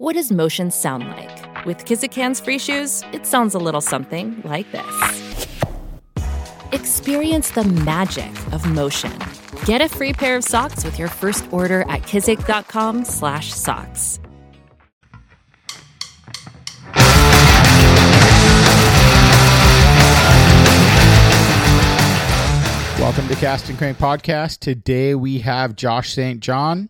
What does motion sound like? With Kizikans free shoes, it sounds a little something like this. Experience the magic of motion. Get a free pair of socks with your first order at kizik.com/socks. Welcome to Cast and Crank Podcast. Today we have Josh St. John.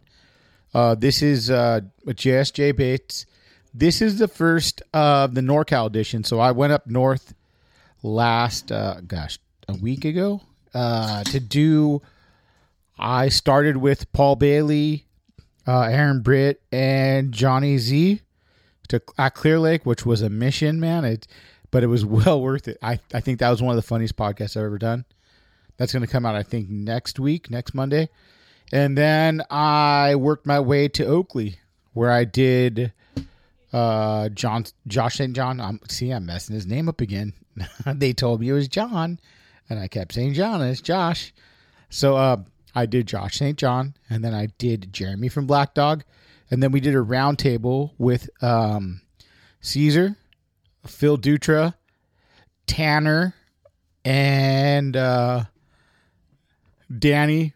Uh, this is uh, JSJ Bates. This is the first of the NorCal edition. So I went up north last, uh, gosh, a week ago uh, to do. I started with Paul Bailey, uh, Aaron Britt, and Johnny Z to at Clear Lake, which was a mission, man. It, but it was well worth it. I, I think that was one of the funniest podcasts I've ever done. That's going to come out, I think, next week, next Monday. And then I worked my way to Oakley, where I did uh, John, Josh St. John. I'm, see, I'm messing his name up again. they told me it was John, and I kept saying John, and it's Josh. So uh, I did Josh St. John, and then I did Jeremy from Black Dog, and then we did a roundtable with um, Caesar, Phil Dutra, Tanner, and uh, Danny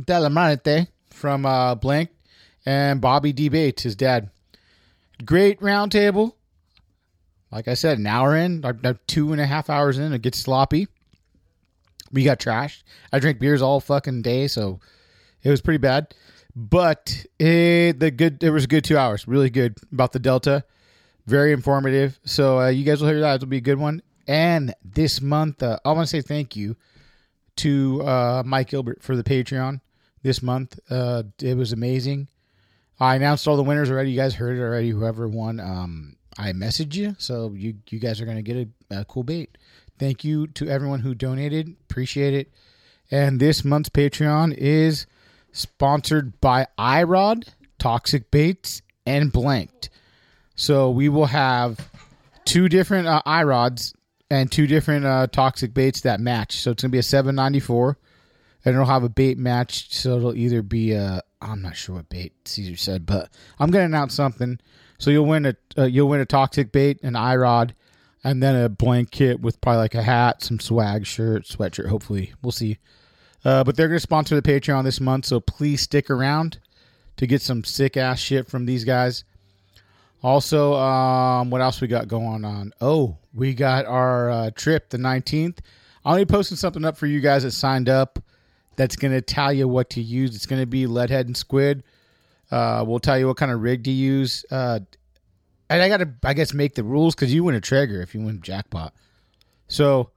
Delamarate from uh, Blank, and Bobby D. Bates, his dad. Great roundtable. Like I said, an hour in, two and a half hours in, it gets sloppy. We got trashed. I drank beers all fucking day, so it was pretty bad. But it, the good, it was a good two hours, really good about the Delta, very informative. So uh, you guys will hear that. It'll be a good one. And this month, uh, I want to say thank you to uh, Mike Gilbert for the Patreon this month. Uh, it was amazing. I announced all the winners already. You guys heard it already. Whoever won, um, I messaged you, so you you guys are gonna get a, a cool bait. Thank you to everyone who donated. Appreciate it. And this month's Patreon is sponsored by iRod, Toxic Baits, and Blanked. So we will have two different uh, iRods and two different uh, toxic baits that match. So it's gonna be a 794, and it'll have a bait match. So it'll either be a I'm not sure what bait Caesar said, but I'm gonna announce something. So you'll win a uh, you'll win a toxic bait, an iRod, and then a blank kit with probably like a hat, some swag, shirt, sweatshirt. Hopefully, we'll see. Uh, but they're gonna sponsor the Patreon this month, so please stick around to get some sick ass shit from these guys. Also, um, what else we got going on? Oh, we got our uh, trip the 19th. I'll be posting something up for you guys that signed up that's going to tell you what to use. It's going to be leadhead and squid. Uh, we'll tell you what kind of rig to use. Uh, and I got to, I guess, make the rules because you win a trigger if you win jackpot. So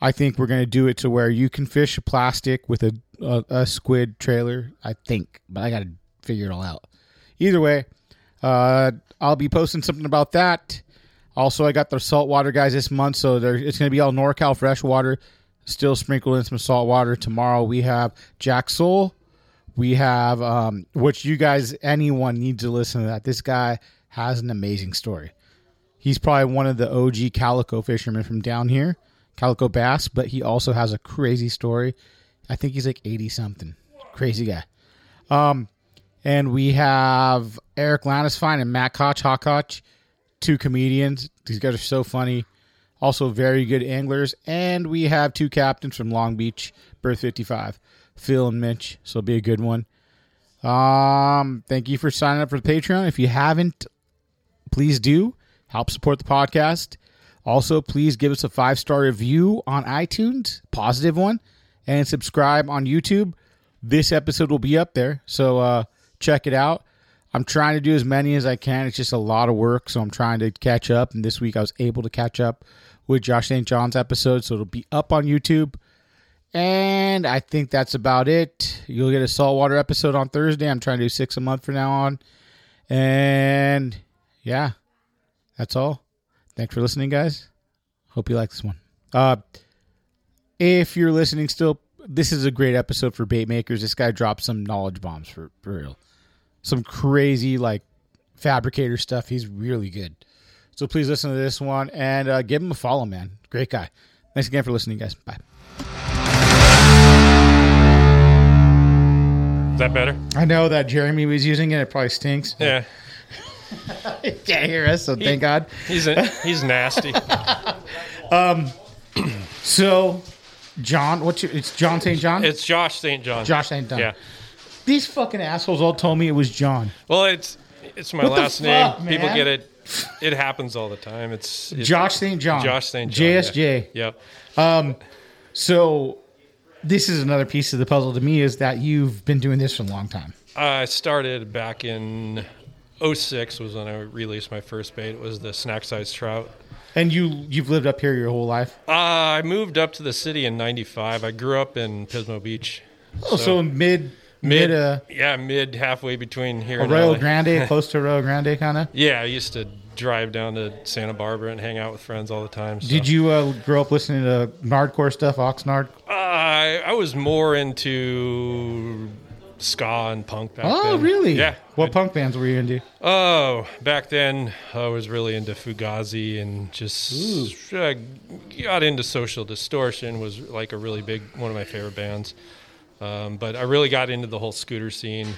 I think we're going to do it to where you can fish a plastic with a, a, a squid trailer, I think. But I got to figure it all out. Either way, uh, I'll be posting something about that. Also, I got the saltwater guys this month, so it's going to be all NorCal freshwater, still sprinkled in some salt water. Tomorrow we have Jack Soul. We have, um, which you guys, anyone needs to listen to that. This guy has an amazing story. He's probably one of the OG calico fishermen from down here, calico bass, but he also has a crazy story. I think he's like 80 something. Crazy guy. Um, and we have Eric Landisfine and Matt Koch, Hawk Koch, two comedians. These guys are so funny. Also, very good anglers. And we have two captains from Long Beach, Berth 55, Phil and Mitch. So it'll be a good one. Um, thank you for signing up for the Patreon. If you haven't, please do help support the podcast. Also, please give us a five star review on iTunes, positive one, and subscribe on YouTube. This episode will be up there. So, uh, check it out. I'm trying to do as many as I can. It's just a lot of work, so I'm trying to catch up. And this week I was able to catch up with Josh St. John's episode, so it'll be up on YouTube. And I think that's about it. You'll get a saltwater episode on Thursday. I'm trying to do six a month from now on. And yeah, that's all. Thanks for listening, guys. Hope you like this one. Uh, if you're listening still, this is a great episode for bait makers. This guy dropped some knowledge bombs for, for real. Some crazy like fabricator stuff. He's really good. So please listen to this one and uh, give him a follow, man. Great guy. Thanks again for listening, guys. Bye. Is that better? I know that Jeremy was using it. It probably stinks. Yeah. He can't hear us, so thank God. He's a, he's nasty. Um, so, John, what's your? It's John St. John. It's Josh St. John. Josh St. John. Yeah. These fucking assholes all told me it was John. Well, it's it's my What last fuck, name. People man? get it. It happens all the time. It's, it's Josh St. John. Josh St. John. JSJ. Yeah. Yep. So, this is another piece of the puzzle to me is that you've been doing this for a long time. I started back in 06 was when I released my first bait. It was the snack size trout. And you you've lived up here your whole life. Uh, I moved up to the city in 95. I grew up in Pismo Beach. Oh, so, mid mid, uh, yeah, mid halfway between here and Arroyo Grande, close to Arroyo Grande, kind of. Yeah, I used to drive down to Santa Barbara and hang out with friends all the time. so. Did you uh, grow up listening to Nardcore stuff, Oxnard? Uh, I, I was more into ska and punk back then. Oh, then. really? Yeah. What punk bands were you into? Oh, back then I was really into Fugazi and just uh, got into Social Distortion. Was like a really big one of my favorite bands. Um, but I really got into the whole scooter scene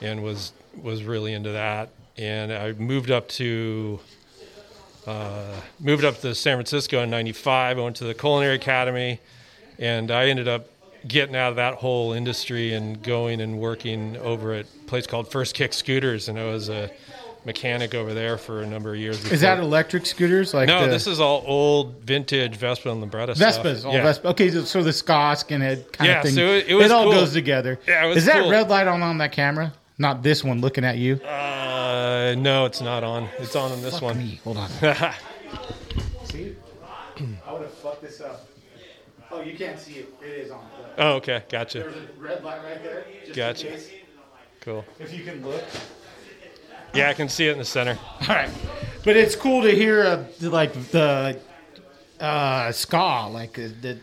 and was was really into that. And I moved up to uh, moved up to San Francisco in '95. I went to the Culinary Academy, and I ended up getting out of that whole industry and going and working over at a place called First Kick Scooters, and I was a mechanic over there for a number of years. Is that electric scooters? Like no? the This is all old vintage Vespa and Lambretta Vespas, stuff. all yeah. Vespa. Okay, so, so the ska skinhead kind Yeah, of thing. so it- it was all cool. goes together. Yeah, it was is that cool. red light on on that camera? Not this one looking at you. Uh, no, it's not on. It's on in this Fuck one. me. Hold on. see? I would have fucked this up. Oh, you can't see it. It is on. Oh, okay, gotcha. There's a red light right there. Just Gotcha. Cool. If you can look. Yeah, I can see it in the center. All right, but it's cool to hear uh, like the uh, ska, like uh, the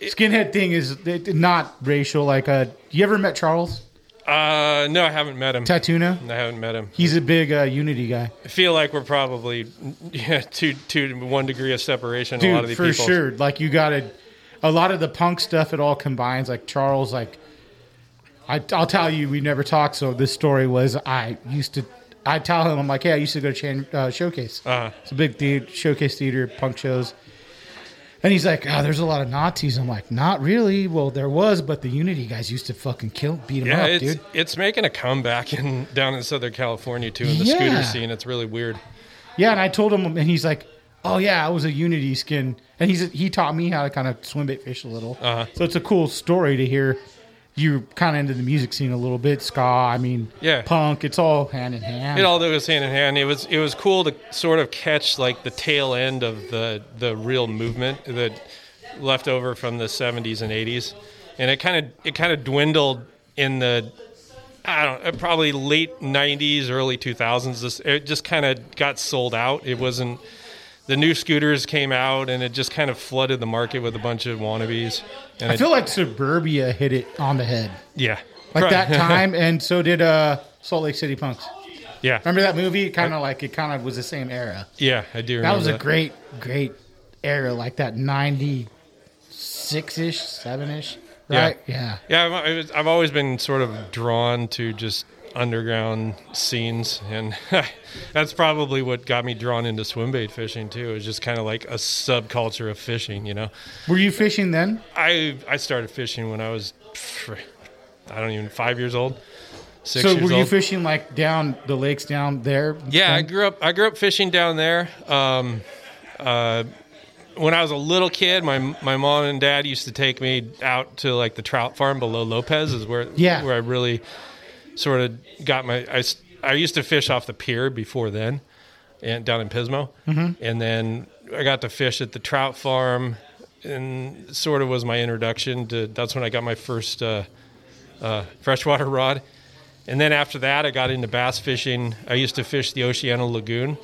skinhead thing is not racial. Like, uh, you ever met Charles Uh, no, I haven't met him. Tatuna? I haven't met him. He's a big uh, Unity guy, I feel like we're probably yeah, two, two, one degree of separation. a lot of dude, these for people. sure. Like, you got to a lot of the punk stuff. It all combines. Like Charles, like I, I'll tell you, we never talked. So this story was I used to. I tell him, I'm like, hey, I used to go to Chan, uh, Showcase. Uh-huh. It's a big theater, showcase theater, punk shows. And he's like, oh, there's a lot of Nazis. I'm like, not really. Well, there was, but the Unity guys used to fucking kill, beat them Yeah, up, it's dude. it's making a comeback in down in Southern California too in the Yeah. scooter scene. It's really weird. Yeah, and I told him, and he's like, oh yeah, I was a Unity skin, and he's he taught me how to kind of swim bait fish a little. Uh-huh. So it's a cool story to hear. You're kind of into the music scene a little bit, ska. I mean, Yeah. punk. It's all hand in hand. It all goes hand in hand. It was it was cool to sort of catch like the tail end of the the real movement that left over from the 70s and 80s, and it kind of it kind of dwindled in the I don't uh, probably late 90s, early 2000s. This it just kind of got sold out. It wasn't the new scooters came out and it just kind of flooded the market with a bunch of wannabes. And I feel like Suburbia hit it on the head, yeah, like that time, and so did uh, Salt Lake City Punks. yeah, Remember that movie? Kind of like it kind of was the same era. yeah. I do. That was a great, great era, like that ninety six ish, seven ish, Yeah. right? Yeah. Yeah, I've, I've always been sort of drawn to just underground scenes, and that's probably what got me drawn into swim bait fishing too. It's just kind of like a subculture of fishing, you know. Were you fishing then? I I started fishing when I was, I don't even five years old, six so were you old. fishing like down the lakes down there? Yeah, I grew up. I grew up fishing down there. Um, uh, when I was a little kid, my my mom and dad used to take me out to like the trout farm below Lopez, is where Yeah. where I really sort of got my. I, I used to fish off the pier before then, and down in Pismo, Mm-hmm. and then I got to fish at the trout farm, and sort of was my introduction to. That's when I got my first uh, uh, freshwater rod. And then after that, I got into bass fishing. I used to fish the Oceano Lagoon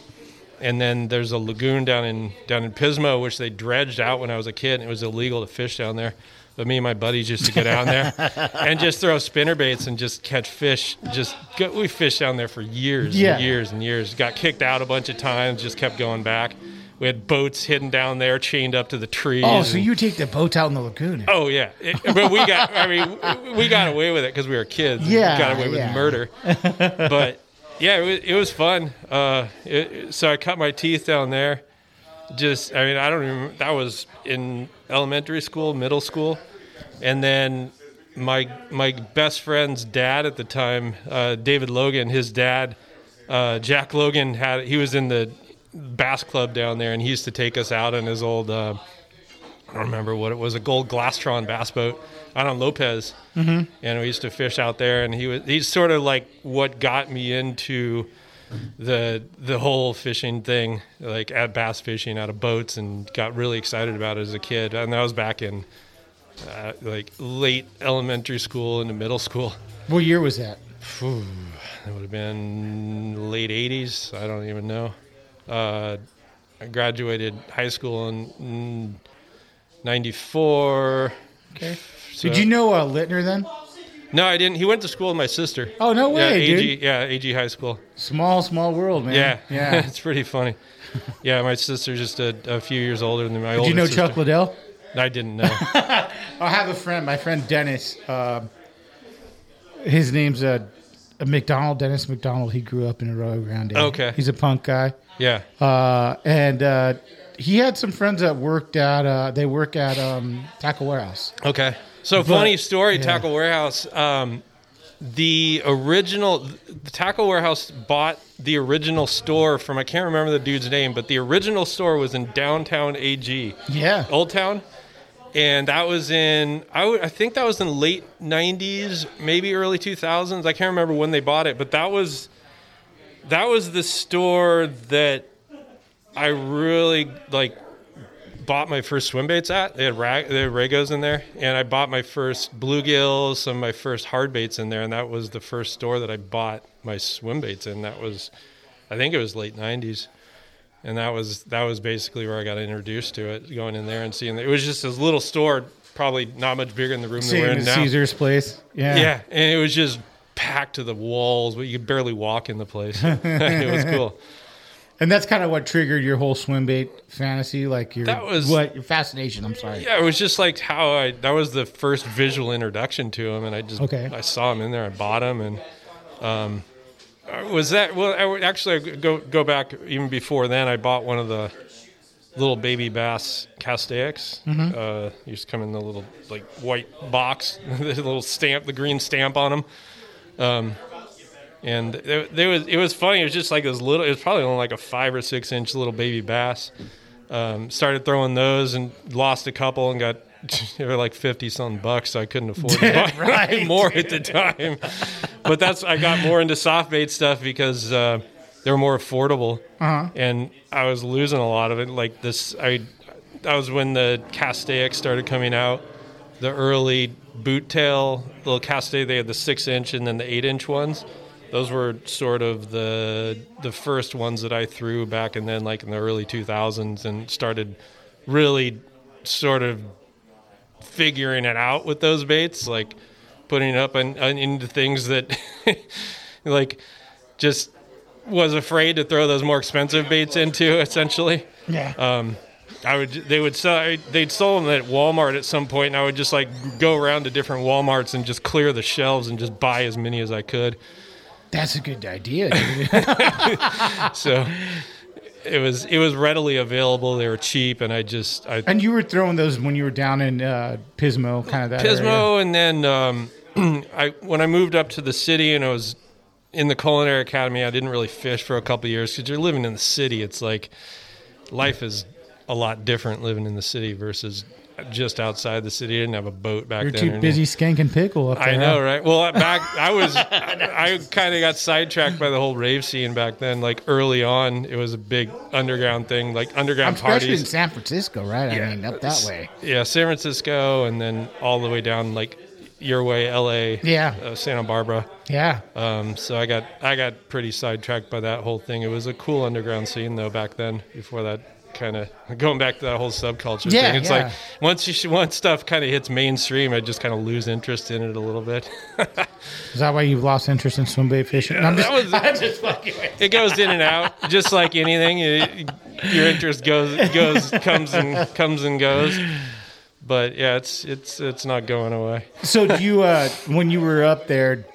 and then there's a lagoon down in down in Pismo, which they dredged out when I was a kid. And it was illegal to fish down there. But me and my buddies used to go down there and just throw spinner baits and just catch fish. Just go, we fished down there for years Yeah. and years and years. Got kicked out a bunch of times. Just kept going back. We had boats hidden down there, chained up to the trees. Oh, so and- you take the boats out in the lagoon? Oh yeah, It- but we got. I mean, we got away with it because we were kids. We Yeah, got away with yeah. murder. but yeah, it was, it was fun. Uh, it, so I cut my teeth down there. Just, I mean, I don't even. That was in elementary school, middle school, and then my my best friend's dad at the time, uh, David Logan, his dad, uh, Jack Logan had. He was in the bass club down there, and he used to take us out on his old. Uh, I don't remember what it was, a gold Glastron bass boat out on Lopez, mm-hmm. and we used to fish out there. And he was he's sort of like what got me into the the whole fishing thing, like at bass fishing out of boats, and got really excited about it as a kid. And that was back in uh, like late elementary school into middle school. What year was that? It would have been late '80s. I don't even know. Uh, I graduated high school in '94. Okay. So- Did you know uh, Littner then? No, I didn't. He went to school with my sister. Oh no yeah, way, AG, dude! Yeah, AG High School. Small, small world, man. Yeah, yeah. it's pretty funny. Yeah, my sister's just a, a few years older than my Did you know sister. Chuck Liddell? I didn't know. I have a friend, my friend Dennis. Um his name's uh, McDonald, Dennis McDonald. He grew up in Arroyo Grande. Okay. He's a punk guy. yeah. Uh, and uh, he had some friends that worked at, uh, they work at um, Tackle Warehouse. Okay. So But- funny story, yeah. Tackle Warehouse. Um, the original the Tackle Warehouse bought the original store from I can't remember the dude's name, but the original store was in downtown AG, Yeah. Old Town, and that was in I would- I think that was in late '90s, maybe early 2000s. I can't remember when they bought it, but that was that was the store that I really like bought my first swim baits at. They had rag, they had Ragos in there, and I bought my first bluegills, some of my first hard baits in there, and that was the first store that I bought my swim baits in. That was, I think it was late '90s, and that was that was basically where I got introduced to it. Going in there and seeing it was just this little store, probably not much bigger than the room that we're in now. Caesar's place. Yeah. Yeah, and it was just packed to the walls, but you could barely walk in the place. it was cool. And that's kind of what triggered your whole swim bait fantasy, like your That was- what your fascination. I'm sorry. Yeah, it was just like how I that was the first visual introduction to him, and I just Okay. I saw him in there, I bought him, and um, uh, was that well? I actually I go go back even before then. I bought one of the little baby bass castaics. Uh, used to come in the little like white box, the little stamp, the green stamp on them. Um, and there, there was it was funny. It was just like this little. It was probably only like a five or six inch little baby bass. Um, started throwing those and lost a couple and got they were like fifty something bucks. So I couldn't afford to buy Right. more at the time. But that's I got more into soft bait stuff because uh, they were more affordable, Uh-huh. and I was losing a lot of it. Like this, I that was when the Castaic started coming out. The early boot tail little Castaic, they had the six inch and then the eight inch ones. Those were sort of the the first ones that I threw back and then like in the early 2000s and started really sort of figuring it out with those baits, like putting it up and, and into things that like just was afraid to throw those more expensive baits into essentially. Yeah. Um, I would they would sell they'd sell them at Walmart at some point and I would just like go around to different Walmarts and just clear the shelves and just buy as many as I could. That's a good idea. So it was it was readily available. They were cheap and I just I and you were throwing those when you were down in uh, Pismo, kind of that. area. Pismo, and then um, I when I moved up to the city and I was in the culinary academy, I didn't really fish for a couple of years because you're living in the city. It's like life is a lot different living in the city versus just outside the city. I didn't have a boat back then. You're too busy skanking pickle up there. I know, right? Well, back I was, I, kind of got sidetracked by the whole rave scene back then. Like early on, it was a big underground thing, like underground Especially in. San Francisco, right? I mean, up that way. Yeah, San Francisco, and then all the way down like your way, L.A. Yeah. uh, Santa Barbara. Yeah. Um, so I got I got pretty sidetracked by that whole thing. It was a cool underground scene though back then. Before that kind of going back to that whole subculture Yeah, thing. It's yeah. like once you sh- once stuff kind of hits mainstream, I just kind of lose interest in it a little bit. Is that why you've lost interest in swim bait fishing? I'm just, that was- I'm just fucking it goes in and out, just like anything. It- your interest goes goes comes and comes and goes. But yeah, it's it's it's not going away. So do you uh when you were up there,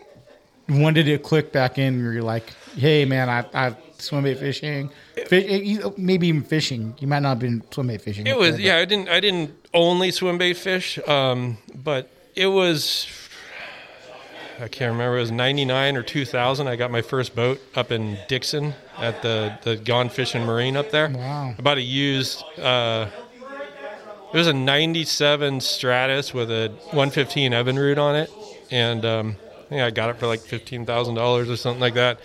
when did it click back in? Where you're like, hey man, I I swim bait fishing, Fish, maybe even fishing. You might not have been swim bait fishing. It was there, yeah. I didn't I didn't only swim bait fish, um, but it was I can't remember. It was ninety nine or two thousand. I got my first boat up in Dixon at the the Gone Fishing Marine up there. Wow. About a used. Uh, it was a ninety seven Stratus with a one fifteen Evinrude on it, and um, I think I got it for like fifteen thousand dollars or something like that.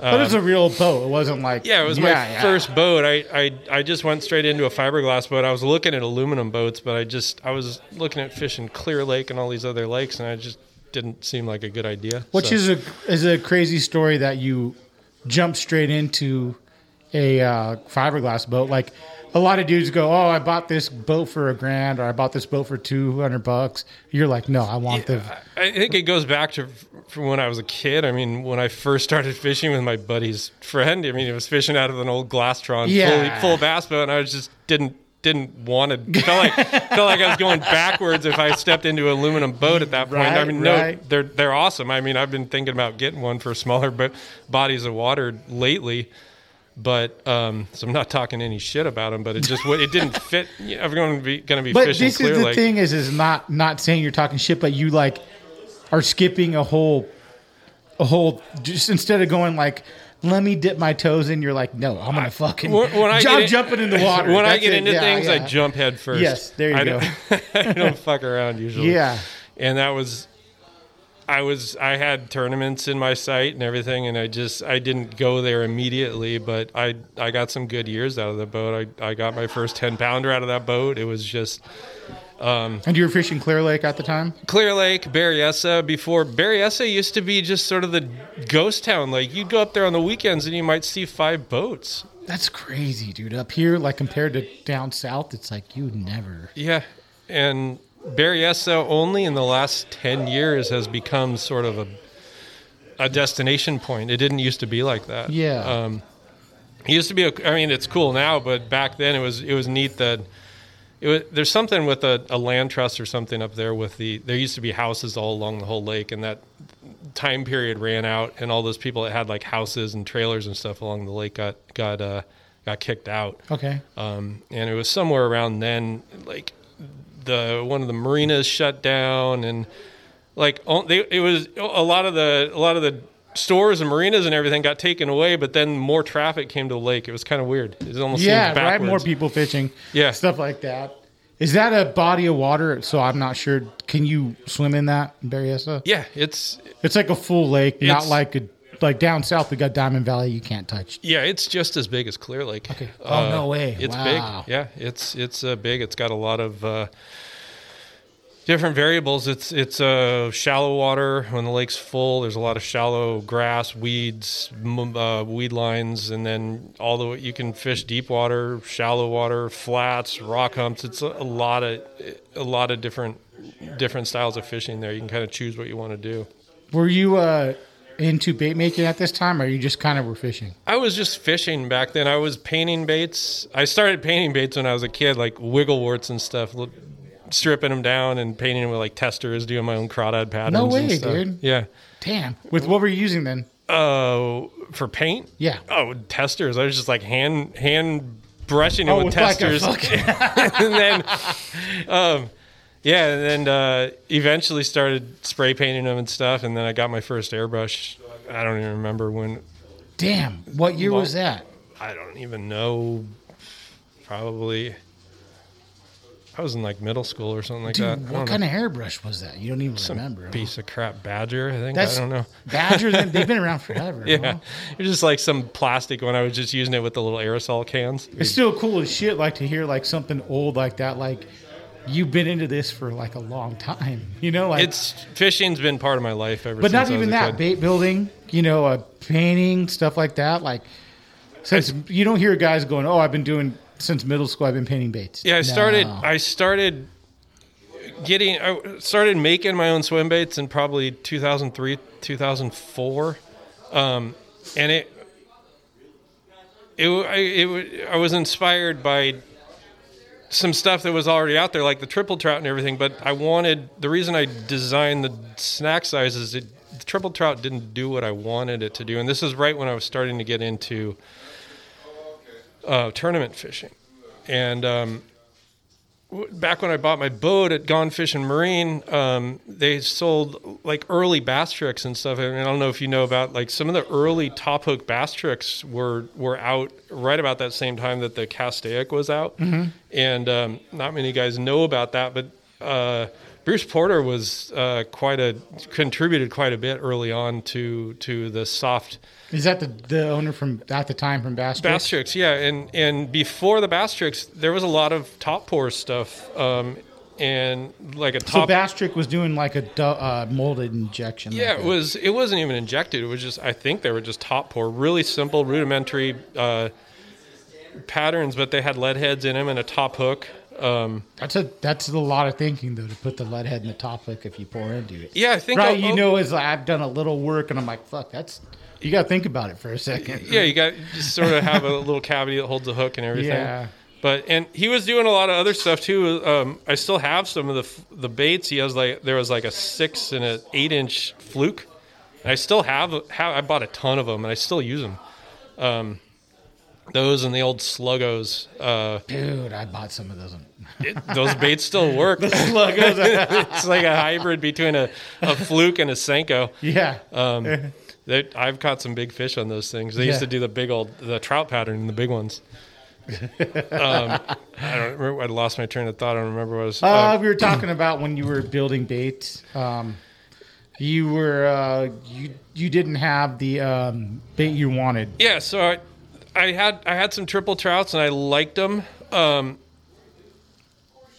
But it was a real boat. It wasn't like Yeah, it was my yeah. first boat. I, I I just went straight into a fiberglass boat. I was looking at aluminum boats, but I just I was looking at fishing Clear Lake and all these other lakes, and I just didn't seem like a good idea. Which So- is a is a crazy story that you jump straight into a uh, fiberglass boat. Like a lot of dudes go, "Oh, I bought this boat for a grand, or I bought this boat for two hundred bucks." You're like, "No, I want the." I think it goes back to from when I was a kid. I mean, when I first started fishing with my buddy's friend. I mean, he was fishing out of an old Glastron Yeah. full, full bass boat, and I was just didn't didn't want to. Felt like felt like I was going backwards if I stepped into an aluminum boat at that point. I Right, mean, no, they're they're awesome. I mean, I've been thinking about getting one for smaller bodies of water lately. But um, so I'm not talking any shit about him, But it just it didn't fit. You know, I'm going to be going to be But fishing this Clear is the Lake. thing: is is not not saying you're talking shit, but you like are skipping a whole a whole just instead of going like. Let me dip my toes in. You're like, no, I'm gonna fucking. When, when I I'm get in- jumping in the water. When I get it. into Yeah, things, I jump head first. Yes, there you I go. Don't, I don't fuck around usually. Yeah. and that was, I was, I had tournaments in my sight and everything, and I just, I didn't go there immediately, but I, I got some good years out of the boat. I, I got my first ten pounder out of that boat. It was just um, And you were fishing Clear Lake at the time. Clear Lake, Berryessa. Before Berryessa used to be just sort of the ghost town. Like you'd go up there on the weekends and you might see five boats. That's crazy, dude. Up here, like compared to down south, it's like you never. Yeah, and Berryessa only in the last ten years has become sort of a a destination point. It didn't used to be like that. Yeah. Um, it used to be. A, I mean, it's cool now, but back then it was it was neat that. It was, there's something with a, a land trust or something up there with the there used to be houses all along the whole lake and that time period ran out and all those people that had like houses and trailers and stuff along the lake got got uh, got kicked out Okay. um, and it was somewhere around then like the one of the marinas shut down and like they, it was a lot of the a lot of the stores and marinas and everything got taken away but then more traffic came to the lake it was kind of weird it almost Yeah, right. More people fishing. Yeah. Stuff like that. Is that a body of water? So I'm not sure. Can you swim in that in Berryessa? yeah it's It's like a full lake, not like a like down south. We got Diamond Valley. You can't touch. yeah it's just as big as clear lake Okay. Oh, no way. it's Wow. big yeah it's it's uh, big it's got a lot of uh, different variables. It's it's uh, shallow water when the lake's full. There's a lot of shallow grass, weeds, m- uh, weed lines, and then all the you can fish deep water, shallow water, flats, rock humps. It's a, a lot of a lot of different different styles of fishing there. You can kind of choose what you want to do. Were you uh, into bait making at this time, or you just kind of were fishing? I was just fishing back then. I was painting baits. I started painting baits when I was a kid, like Wiggle Warts and stuff, stripping them down and painting them with like Testors, doing my own crawdad patterns. No way, dude. Yeah. Damn. With what were you using then? Uh, for paint? Yeah. Oh, Testors. I was just like hand hand brushing it Oh, with with like Testors, fucking- and then, um, yeah, and then uh, eventually started spray painting them and stuff, and then I got my first airbrush. I don't even remember when. Damn. What year was that? I don't even know. Probably. I was in like middle school or something like Dude, that. What kind know. of airbrush was that? You don't even Some remember. piece of crap badger? I think That's I don't know. Badger, they've been around forever. Yeah, huh? it was just like some plastic one. I was just using it with the little aerosol cans. It's still cool as shit. Like to hear like something old like that. Like you've been into this for like a long time. You know, like It's fishing's been part of my life ever since. but not I even a that kid. bait building. You know, uh, painting stuff like that. Like since you don't hear guys going, "Oh, I've been doing since middle school. I've been painting baits." Yeah, I started. I started getting. I started making my own swim baits in probably 2003, 2004, um, and it. It, I, it, I was inspired by some stuff that was already out there, like the triple trout and everything. But I wanted the reason I designed the snack sizes. It, the triple trout didn't do what I wanted it to do, and this is right when I was starting to get into uh, tournament fishing. And um, back when I bought my boat at Gone Fishing Marine, um, they sold like early Basstrix and stuff. And I don't know if you know about like some of the early top hook Basstrix were were out right about that same time that the Castaic was out. And um, not many guys know about that, but uh, Bruce Porter was uh, quite a contributed quite a bit early on to to the soft Is that the the owner from at the time from? Bass Tricks, yeah, and and before the Basstrix, there was a lot of top pour stuff, um, and like a So top. Bass Trick was doing like a uh, molded injection. yeah, like it was. It wasn't even injected. It was just. I think they were just top pour, really simple, rudimentary uh, patterns, but they had lead heads in them and a top hook. Um, That's a that's a lot of thinking though to put the lead head in the top hook if you pour into it. yeah, I think. right. I'll- You I'll- know, is I've done a little work and I'm like, fuck, that's you got to think about it for a second. Yeah, you got just sort of have a little cavity that holds the hook and everything. Yeah. But and he was doing a lot of other stuff too. Um, I still have some of the the baits. He has like there was like a six and an eight inch fluke. And I still have have I bought a ton of them and I still use them. Um, those and the old sluggos. Uh, Dude, I bought some of those. it, those baits still work. the Sluggos. it's like a hybrid between a, a fluke and a senko. yeah. Um, they, I've caught some big fish on those things. They used to do the big old the trout pattern in the big ones. um, I don't remember. I lost my train of thought. I don't remember what I was. Uh, uh, we were talking about when you were building baits. Um, you were uh, you you didn't have the um, bait you wanted. yeah, so I, I had I had some triple trouts and I liked them, um,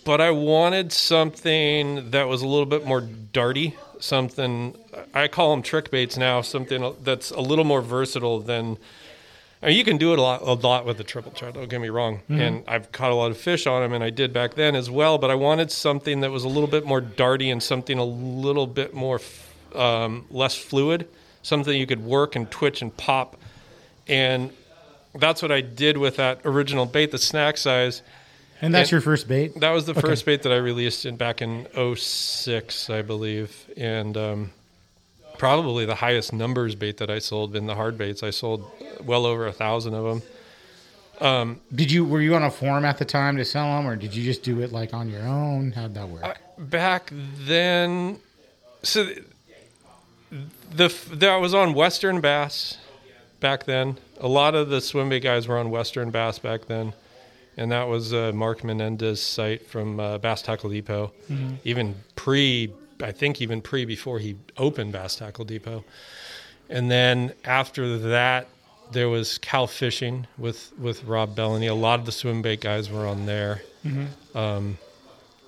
but I wanted something that was a little bit more darty. Something I call them trick baits now. Something that's a little more versatile than. I mean, you can do it a lot, a lot with the triple trout. Don't get me wrong, and I've caught a lot of fish on them, and I did back then as well. But I wanted something that was a little bit more darty and something a little bit more f- um, less fluid, something you could work and twitch and pop, and that's what I did with that original bait, the snack size. And that's And- your first bait. That was the first bait that I released in back in 06, I believe, and um, probably the highest numbers bait that I sold in the hard baits. I sold well over a thousand of them. Did you were you on a forum at the time to sell them, or did you just do it like on your own? How'd that work? Back then, so the, the that was on Western Bass back then. A lot of the swim bait guys were on Western Bass back then, and that was uh, Mark Menendez site from uh, Bass Tackle Depot. Even pre, I think even pre before he opened Bass Tackle Depot, and then after that. There was Cal Fishing with, with Rob Bellany. A lot of the swim bait guys were on there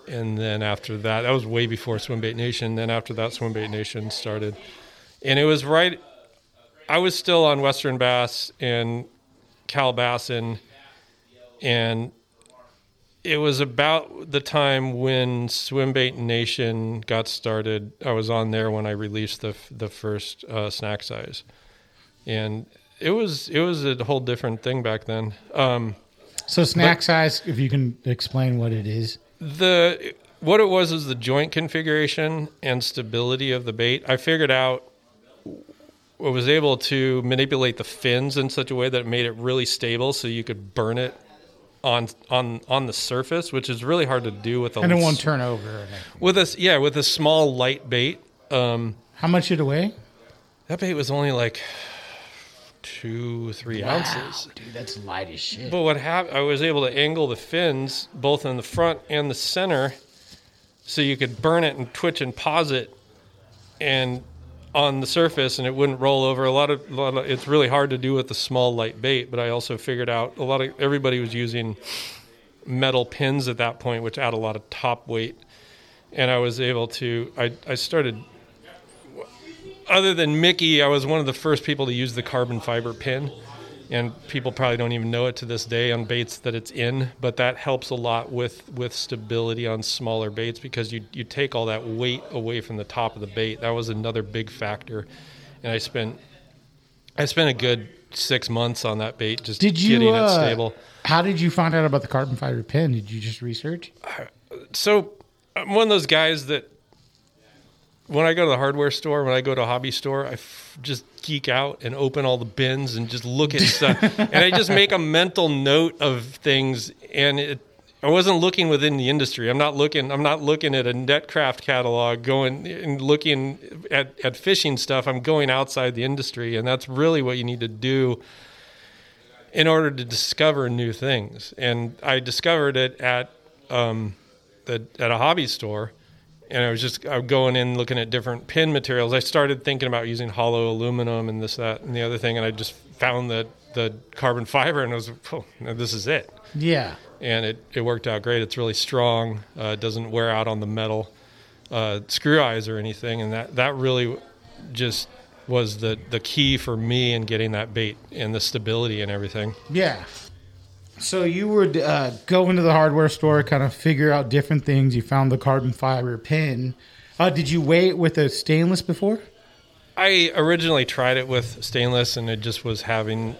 and then after that, that was way before Swim Bait Nation. Then after that, Swim Bait Nation started, and it was right. I was still on Western Bass and Calbassin, and it was about the time when Swimbait Nation got started. I was on there when I released the the first uh, snack size, and it was it was a whole different thing back then. Um, So snack size, if you can explain what it is. the what it was is the joint configuration and stability of the bait. I figured out I was able to manipulate the fins in such a way that it made it really stable, so you could burn it on on on the surface, which is really hard to do with a And it won't turn over. with a yeah with a small light bait. Um, How much did it weigh? that bait was only like two three ounces. dude, that's light as shit. But what happened? I was able to angle the fins both in the front and the center, so you could burn it and twitch and pause it, and on the surface, and it wouldn't roll over. A lot of, a lot of it's really hard to do with the small light bait. But I also figured out a lot of everybody was using metal pins at that point, which add a lot of top weight. And I was able to, I, I started, other than Mickey, I was one of the first people to use the carbon fiber pin. And people probably don't even know it to this day on baits that it's in, but that helps a lot with, with stability on smaller baits because you, you take all that weight away from the top of the bait. That was another big factor. And I spent I spent a good six months on that bait, just Did you? getting uh, it stable. How did you find out about the carbon fiber pin? Did you just research? So I'm one of those guys that when I go to the hardware store, when I go to a hobby store, I f- just geek out and open all the bins and just look at stuff, and I just make a mental note of things. And it, I wasn't looking within the industry. I'm not looking. I'm not looking at a Netcraft catalog, going and looking at at fishing stuff. I'm going outside the industry, and that's really what you need to do in order to discover new things. And I discovered it at um, the, at a hobby store, and I was just I was going in looking at different pin materials. I started thinking about using hollow aluminum and this, that, and the other thing, and I just found that the carbon fiber, and I was, oh, this is it. Yeah. And it, it worked out great. It's really strong. Uh, it doesn't wear out on the metal uh, screw eyes or anything, and that that really just was the the key for me in getting that bait and the stability and everything. Yeah. So you would uh, go into the hardware store, kind of figure out different things. You found the carbon fiber pin. Uh, did you weigh it with a stainless before? I originally tried it with stainless, and it just was having.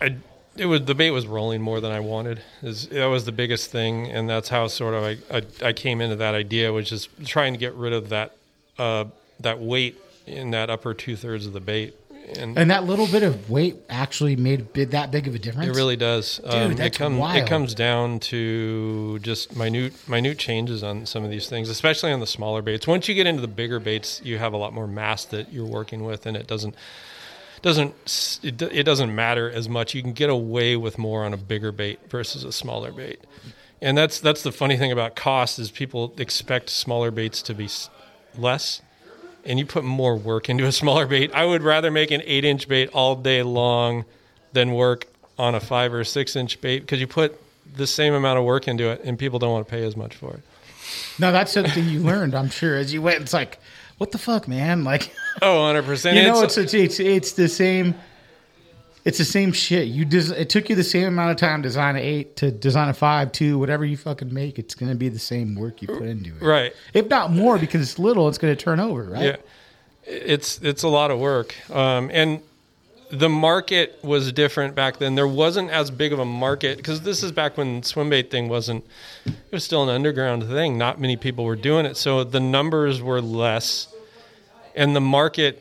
I it was the bait was rolling more than I wanted. Is that was the biggest thing, and that's how sort of I, I I came into that idea, which is trying to get rid of that uh that weight in that upper two thirds of the bait, and, And that little bit of weight actually made big, that big of a difference. it really does. um, it that's comes wild. it comes down to just minute minute changes on some of these things, especially on the smaller baits. Once you get into the bigger baits, you have a lot more mass that you're working with, and it doesn't doesn't it, it doesn't matter as much. You can get away with more on a bigger bait versus a smaller bait, and that's that's the funny thing about cost is people expect smaller baits to be less, and you put more work into a smaller bait. I would rather make an eight inch bait all day long than work on a five or six inch bait because you put the same amount of work into it, and people don't want to pay as much for it. No, that's something you learned, I'm sure, as you went. It's like, what the fuck, man? Like, Oh, 100 percent. you know, it's, it's it's it's the same. It's the same shit. You des- it took you the same amount of time to design an eight to design a five, two, whatever you fucking make. It's gonna be the same work you put into it, right. If not more, because it's little, it's gonna turn over, right? Yeah, it's it's a lot of work, um, and the market was different back then. There wasn't as big of a market because this is back when swim bait thing wasn't. It was still an underground thing. Not many people were doing it, so the numbers were less, and the market.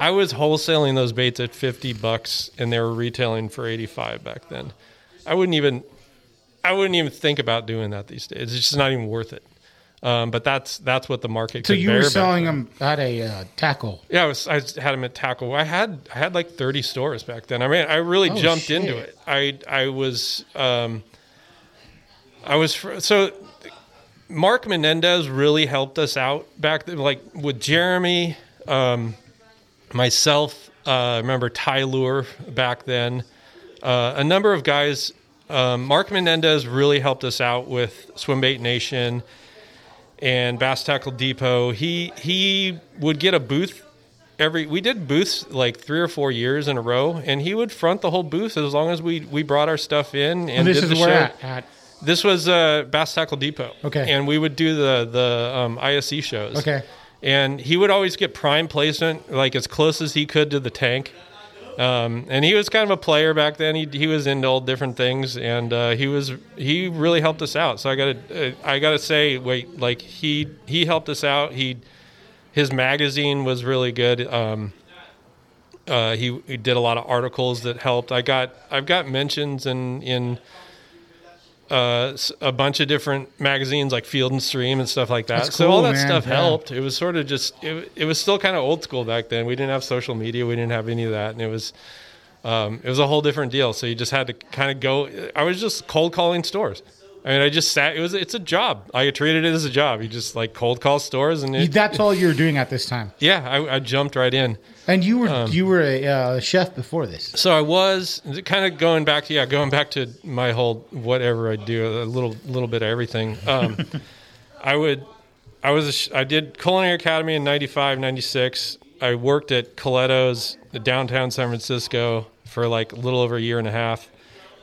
I was wholesaling those baits at fifty bucks, and they were retailing for eighty five back then. I wouldn't even, I wouldn't even think about doing that these days. It's just not even worth it. Um, but that's that's what the market. So you were selling them at a uh, tackle. Yeah, I, was, I had them at Tackle. I had I had like thirty stores back then. I mean, I really Oh, jumped shit. into it. I I was um, I was fr- so Mark Menendez really helped us out back then, like with Jeremy, um, myself. Uh, I remember Ty Lure back then. Uh, a number of guys. Um, Mark Menendez really helped us out with Swimbait Nation and Bass Tackle Depot. He he would get a booth every. We did booths like three or four years in a row, and he would front the whole booth as long as we we brought our stuff in and And this did is the where show. at, at. This was uh, Bass Tackle Depot. Okay. and we would do the the um, ISE shows. Okay. And he would always get prime placement, like as close as he could to the tank. Um, and he was kind of a player back then. He he was into all different things, and uh, he was he really helped us out. So I got to uh, I got to say, wait, like he he helped us out. He his magazine was really good. Um, uh, he, he did a lot of articles that helped. I got I've got mentions in in uh, a bunch of different magazines like Field and Stream and stuff like that. That's so all that man. stuff Yeah. helped. It was sort of just it, it was still kind of old school back then. We didn't have social media. We didn't have any of that, and it was um, it was a whole different deal. So you just had to kind of go. I was just cold calling stores. I mean, I just sat. It was. It's a job. I treated it as a job. You just like cold call stores, and it, That's all you were doing at this time. yeah, I, I jumped right in. And you were Um, you were a uh, chef before this. So I was kind of going back to yeah, going back to my whole whatever I do, a little little bit of everything. Um, I would, I was, a sh- I did culinary academy in 95, 96. I worked at Coletto's the downtown San Francisco for like a little over a year and a half.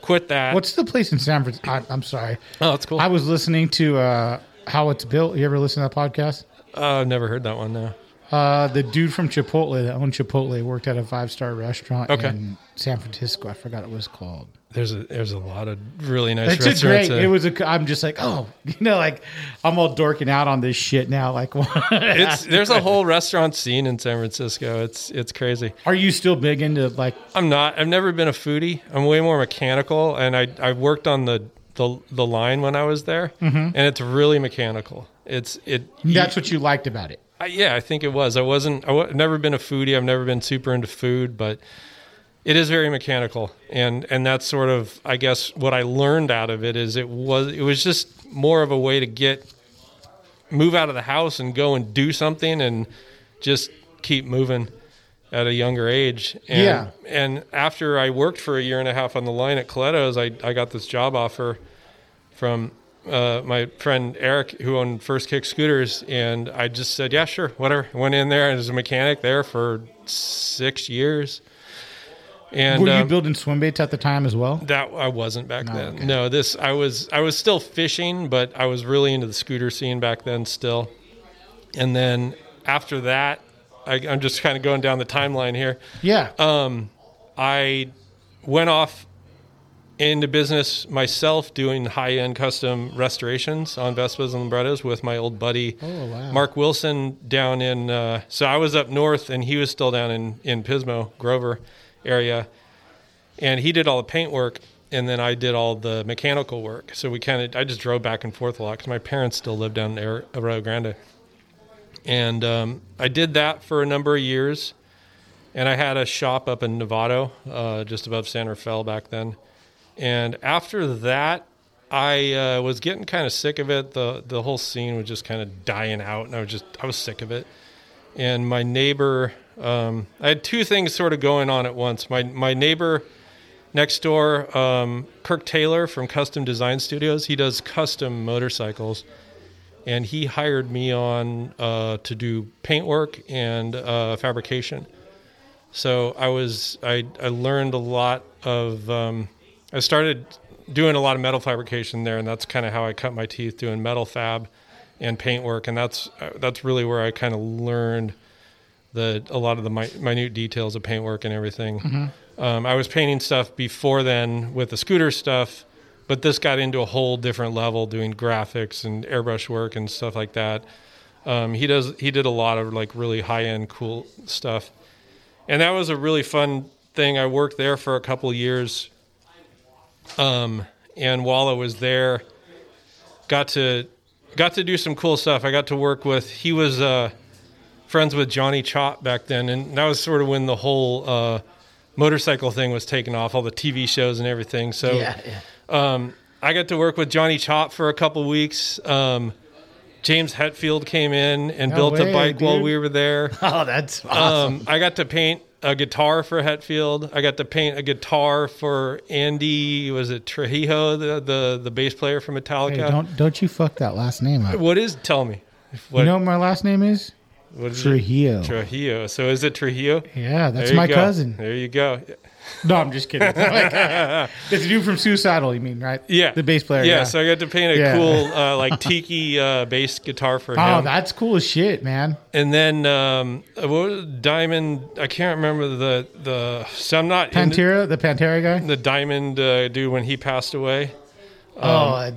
Quit that. What's the place in San Francisco? I, I'm sorry. oh, that's cool. I was listening to uh, how it's built. You ever listen to that podcast? I've never heard that one now. Uh, the dude from Chipotle that owned Chipotle worked at a five star restaurant Okay. in San Francisco. I forgot what it was called. There's a there's a lot of really nice It's a restaurants. great. It was a. I'm just like, oh, you know, like I'm all dorking out on this shit now. Like, it's there's a whole restaurant scene in San Francisco. It's it's crazy. are you still big into like? I'm not. I've never been a foodie. I'm way more mechanical, and I I worked on the the, the line when I was there, mm-hmm. and it's really mechanical. It's it. That's what you liked about it. I, yeah, I think it was. I wasn't. I w- I've never been a foodie. I've never been super into food, but it is very mechanical, and and that's sort of I guess what I learned out of it is it was it was just more of a way to get move out of the house and go and do something and just keep moving at a younger age. And, Yeah. And after I worked for a year and a half on the line at Coletto's, I I got this job offer from uh, my friend Eric, who owned First Kick Scooters, and I just said, "Yeah, sure, whatever." Went in there and was a mechanic there for six years. And Were you um, building swim baits at the time as well? that I wasn't back then. okay. No, this I was I was still fishing, but I was really into the scooter scene back then still. And then after that, I, I'm just kind of going down the timeline here. Yeah. Um, I went off into business myself doing high end custom restorations on Vespas and Lambrettas with my old buddy Oh, wow. Mark Wilson down in. Uh, so I was up north and he was still down in in Pismo Grover area, and he did all the paint work. And then I did all the mechanical work. So we kind of, I just drove back and forth a lot because my parents still lived down in Ar- Arroyo Grande. And um, I did that for a number of years and I had a shop up in Novato, uh, just above San Rafael back then. And after that, I uh, was getting kind of sick of it. the The whole scene was just kind of dying out, and I was just I was sick of it. And my neighbor, um, I had two things sort of going on at once. My my neighbor next door, um, Kirk Taylor from Custom Design Studios, he does custom motorcycles and he hired me on uh, to do paintwork and uh, fabrication. So I was I, I learned a lot of um, I started doing a lot of metal fabrication there, and that's kind of how I cut my teeth doing metal fab and paintwork, and that's uh, that's really where I kind of learned the a lot of the mi- minute details of paintwork and everything. Um, I was painting stuff before then with the scooter stuff, but this got into a whole different level, doing graphics and airbrush work and stuff like that. Um, he does he did a lot of like really high end cool stuff, and that was a really fun thing. I worked there for a couple years, um, and while I was there, got to got to do some cool stuff. I got to work with he was uh, friends with Johnny Chop back then, and that was sort of when the whole uh, motorcycle thing was taken off, all the TV shows and everything. So yeah, yeah. um, I got to work with Johnny Chop for a couple weeks. Um, James Hetfield came in and No built way, a bike while we were there. Oh, that's awesome. Um, I got to paint a guitar for Hetfield. I got to paint a guitar for Andy. Was it Trujillo, the the, the bass player from Metallica? hey, don't don't you fuck that last name up. what is? Tell me. What, you know what my last name is? What is it? Trujillo. Trujillo. So is it Trujillo? yeah, that's my go. cousin. There you go. No, I'm just kidding. Like, it's a dude from Suicidal, you mean, right? Yeah, The bass player. Yeah, Yeah. so I got to paint a Yeah. cool uh, like tiki uh, bass guitar for oh, him. Oh, that's cool as shit, man. and then um, what was? Diamond. I can't remember the the. So I'm not into Pantera, the Pantera guy. the Diamond uh, dude when he passed away. oh,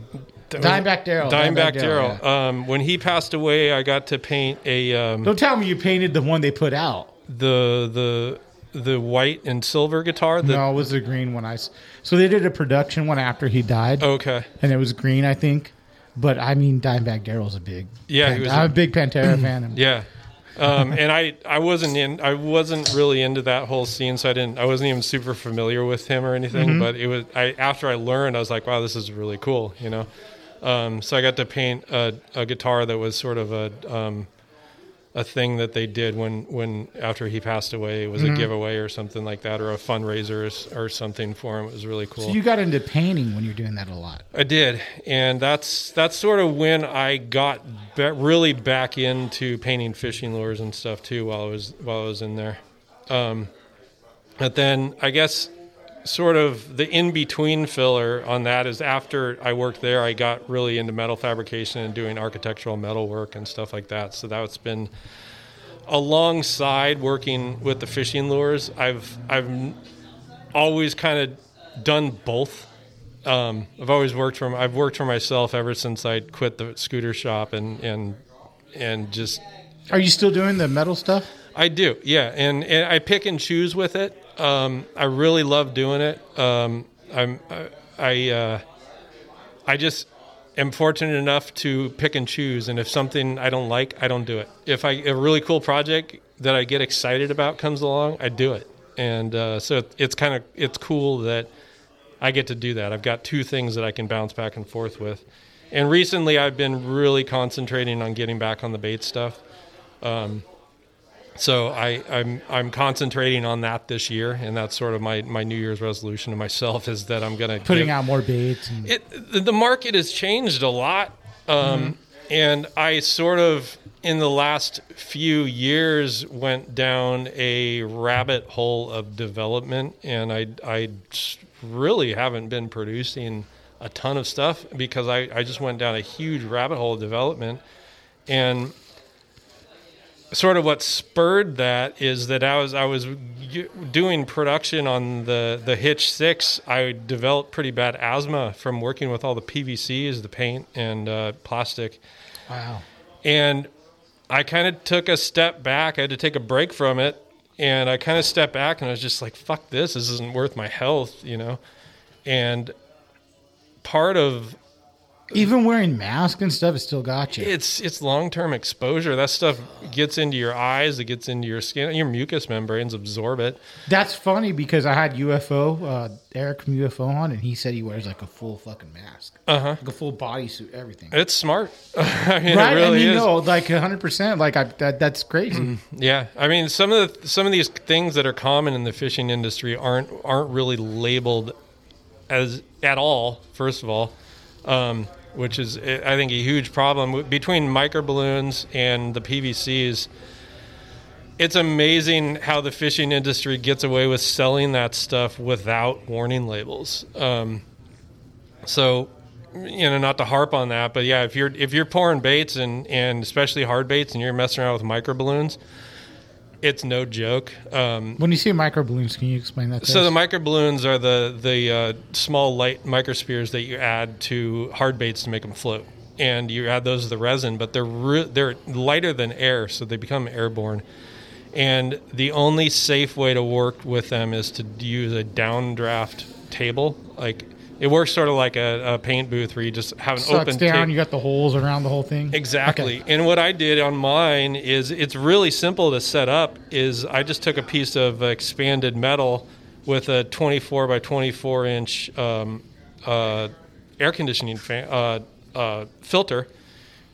Dimebag Darrell. Dimebag Darrell, Darrell. Um, when he passed away, I got to paint a um, Don't tell me you painted the one they put out. the the the white and silver guitar. The, no, it was the green one. I so they did a production one after he died, Okay. and it was green, I think. But I mean, Dimebag Darrell's a big. Yeah, he Pan- was I'm a- a big Pantera fan. and- Yeah. Um, and I, I wasn't in I wasn't really into that whole scene, so I didn't I wasn't even super familiar with him or anything. Mm-hmm. But it was I after I learned, I was like, wow, this is really cool, you know. Um, so I got to paint a, a guitar that was sort of a um, a thing that they did when when after he passed away. It was Mm-hmm. a giveaway or something like that, or a fundraiser or or, something for him. It was really cool. So you got into painting when you're doing that a lot. I did, and that's that's sort of when I got be- really back into painting fishing lures and stuff too. While I was while I was in there, um, but then I guess sort of the in between filler on that is after I worked there, I got really into metal fabrication and doing architectural metal work and stuff like that. So that's been alongside working with the fishing lures. I've I've always kind of done both um, I've always worked for I've worked for myself ever since I quit the scooter shop and and and just Are you still doing the metal stuff? I do yeah and, and I pick and choose with it. Um, I really love doing it. Um, I'm I I, uh, I just am fortunate enough to pick and choose and if something I don't like I don't do it. If I a really cool project that I get excited about comes along I do it and uh, so it's kind of it's cool that. I get to do that. I've got two things that I can bounce back and forth with. And recently, I've been really concentrating on getting back on the bait stuff. Um, so I, I'm I'm concentrating on that this year, and that's sort of my, my New Year's resolution to myself is that I'm going to Putting out more baits. And, it the- the market has changed a lot um, and i sort of in the last few years went down a rabbit hole of development and i i really haven't been producing a ton of stuff because i, I just went down a huge rabbit hole of development and sort of what spurred that is that I was I was doing production on the the Hitch Six. I developed pretty bad asthma from working with all the PVCs, the paint and uh, plastic, wow. and I kind of took a step back. I had to take a break from it, and I kind of stepped back and I was just like, "Fuck this! This isn't worth my health," you know. And part of Even wearing masks and stuff, it still got you. it's it's long term exposure. That stuff gets into your eyes. It gets into your skin. Your mucous membranes absorb it. That's funny because I had UFO, uh, Eric from UFO on, and he said he wears like a full fucking mask. Uh huh. Like a full bodysuit, everything. It's smart. I mean, right? it really and you is. know, like 100%. Like, I, that, that's crazy. Yeah, I mean, some of the some of these things that are common in the fishing industry aren't aren't really labeled as at all. First of all, um, which is I think a huge problem between micro balloons and the PVCs. It's amazing how the fishing industry gets away with selling that stuff without warning labels. Um, so, you know, not to harp on that, but yeah, if you're if you're pouring baits and and especially hard baits and you're messing around with micro balloons, it's no joke. Um, when you see micro balloons, can you explain that to me? so us? the micro balloons are the the uh, small light microspheres that you add to hard baits to make them float, and you add those to the resin, but they're re- they're lighter than air, so they become airborne. And the only safe way to work with them is to use a downdraft table. Like it works sort of like a, a paint booth where you just have an Sucks open down, ta- you got the holes around the whole thing. Exactly. Okay. And what I did on mine is it's really simple to set up is I just took a piece of expanded metal with a 24 by 24 inch um, uh, air conditioning fan, uh, uh, filter.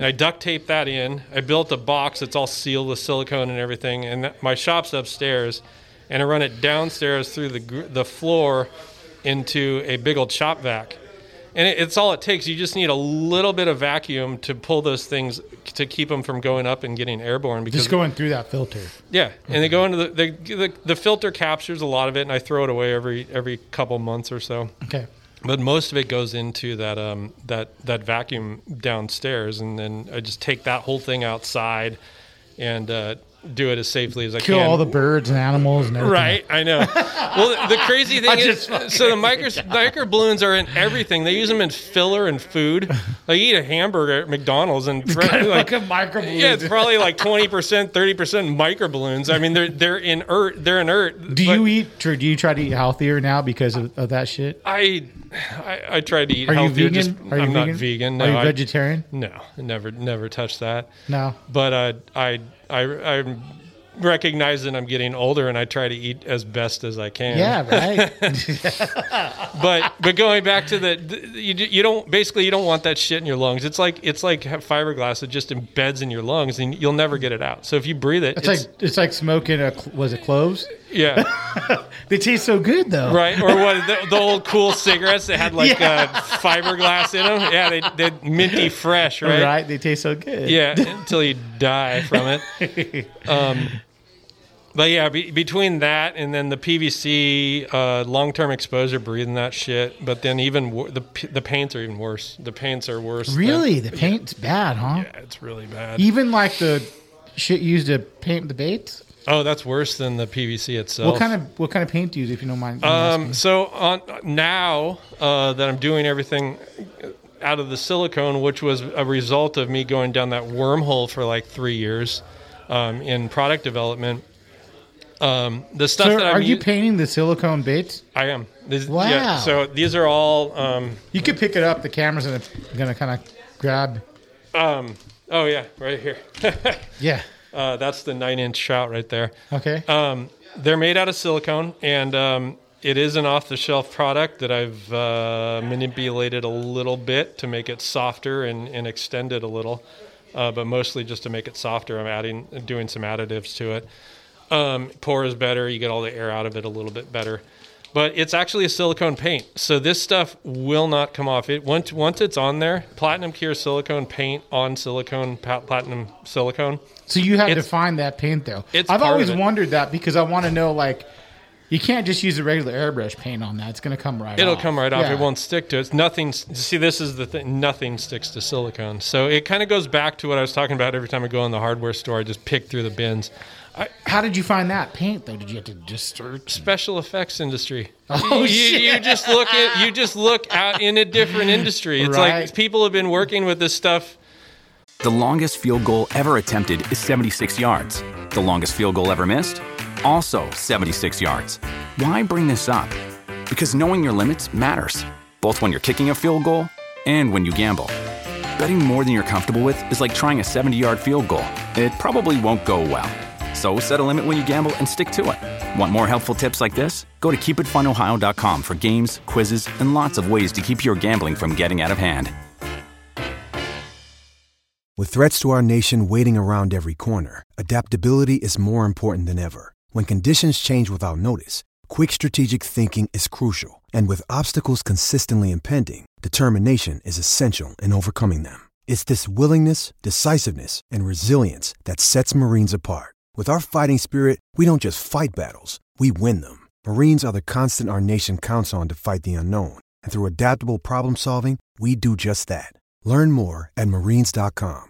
And I duct taped that in. I built a box that's all sealed with silicone and everything. And that- my shop's upstairs. And I run it downstairs through the, the floor into a big old shop vac and it, it's all it takes. You just need a little bit of vacuum to pull those things to keep them from going up and getting airborne. Because Just going through that filter. yeah, and they go into the, the the the filter captures a lot of it, and I throw it away every every couple months or so. Okay. But most of it goes into that um that that vacuum downstairs, and then I just take that whole thing outside and uh, do it as safely as I Kill can. Kill all the birds and animals and everything. Right, I know. Well, the crazy thing is, so the micro micro balloons are in everything. They use them in filler and food. Like you eat a hamburger at McDonald's and like, like a micro balloon. yeah, it's probably like twenty percent, thirty percent micro balloons. I mean, they're they're inert. They're inert. Do but you eat? Or do you try to eat healthier now because of, of that shit? I, I I tried to eat Are you vegan? Just, Are you I'm vegan? not vegan. No, Are you I- vegetarian? no, never never touched that. No. But uh, I I I'm recognize that I'm getting older and I try to eat as best as I can. Yeah, right. but but going back to the, the you, you don't basically you don't want that shit in your lungs. It's like it's like fiberglass. It just embeds in your lungs and you'll never get it out. So if you breathe it, it's, like it's like smoking a was it cloves? Yeah, They taste so good though. right. Or what the, the old cool cigarettes that had like uh, fiberglass in them. Yeah, they they minty fresh, right? Right. They taste so good. Yeah, until you die from it. Um, but yeah, be, between that and then the PVC, uh, long-term exposure, breathing that shit. But then even wor- the the paints are even worse. The paints are worse. than- Really, the paint's bad, huh? yeah, it's really bad. Even like the shit used to paint the baits. Oh, that's worse than the PVC itself. What kind of what kind of paint do you use if you don't mind? Um, so on now uh, that I'm doing everything out of the silicone, which was a result of me going down that wormhole for like three years um, in product development. Um, the stuff So that are I'm you u- painting the silicone baits? I am. This, Wow. Yeah, so these are all. Um, You could pick it up. The camera's gonna gonna kind of grab. um, oh yeah, right here. Yeah. Uh, that's the nine-inch trout right there. Okay. Um, they're made out of silicone, and um, it is an off-the-shelf product that I've uh, manipulated a little bit to make it softer and, and extend it a little, uh, but mostly just to make it softer. I'm adding, doing some additives to it. Um, is better. You get all the air out of it a little bit better. But it's actually a silicone paint, so this stuff will not come off. It once once it's on there, platinum cure silicone paint on silicone platinum silicone. so you have to find that paint though. I've always wondered that because I want to know like. You can't just use a regular airbrush paint on that. It's going to come right off. It'll off. come right off. Yeah. It won't stick to it. It's nothing. See, this is the thing. Nothing sticks to silicone. So it kind of goes back to what I was talking about. Every time I go in the hardware store, I just pick through the bins. I, How did you find that paint though? Did you have to just search? special effects industry. Oh, you, shit. you just look at you just look out in a different industry. It's Right. like people have been working with this stuff. The longest field goal ever attempted is 76 yards. The longest field goal ever missed? Also 76 yards. Why bring this up? Because knowing your limits matters, both when you're kicking a field goal and when you gamble. Betting more than you're comfortable with is like trying a 70 yard field goal. It probably won't go well. So set a limit when you gamble and stick to it. Want more helpful tips like this? Go to keepitfunohio.com for games, quizzes, and lots of ways to keep your gambling from getting out of hand. With threats to our nation waiting around every corner, adaptability is more important than ever. When conditions change without notice, quick strategic thinking is crucial. And with obstacles consistently impending, determination is essential in overcoming them. It's this willingness, decisiveness, and resilience that sets Marines apart. With our fighting spirit, we don't just fight battles, we win them. Marines are the constant our nation counts on to fight the unknown. And through adaptable problem solving, we do just that. Learn more at marines.com.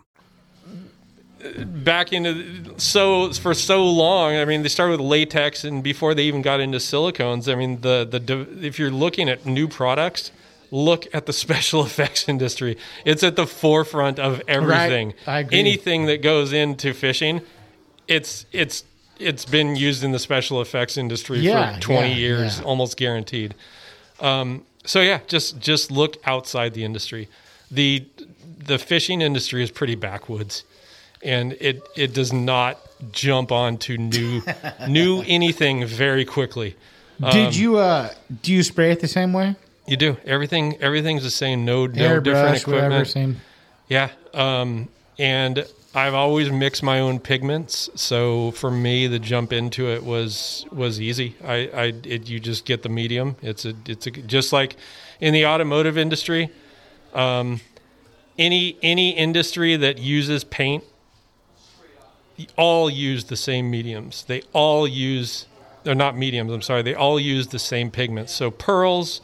back into so for so long. I mean, they started with latex, and before they even got into silicones, I mean, the the if you're looking at new products, look at the special effects industry. It's at the forefront of everything. I agree. Anything that goes into fishing, it's it's it's been used in the special effects industry Yeah, for 20 yeah, years, yeah. almost guaranteed. Um, so yeah, just just look outside the industry. The the fishing industry is pretty backwoods, and it it does not jump onto new new anything very quickly. Did you uh do you spray it the same way? You do everything. Everything's the same. No no different equipment. whatever, same. Yeah. Um, and I've always mixed my own pigments, so for me, the jump into it was was easy. I, I it, you just get the medium. It's a it's a just like in the automotive industry. Um, any any industry that uses paint, all use the same mediums. They all use they're not mediums. I'm sorry. They all use the same pigments. So pearls.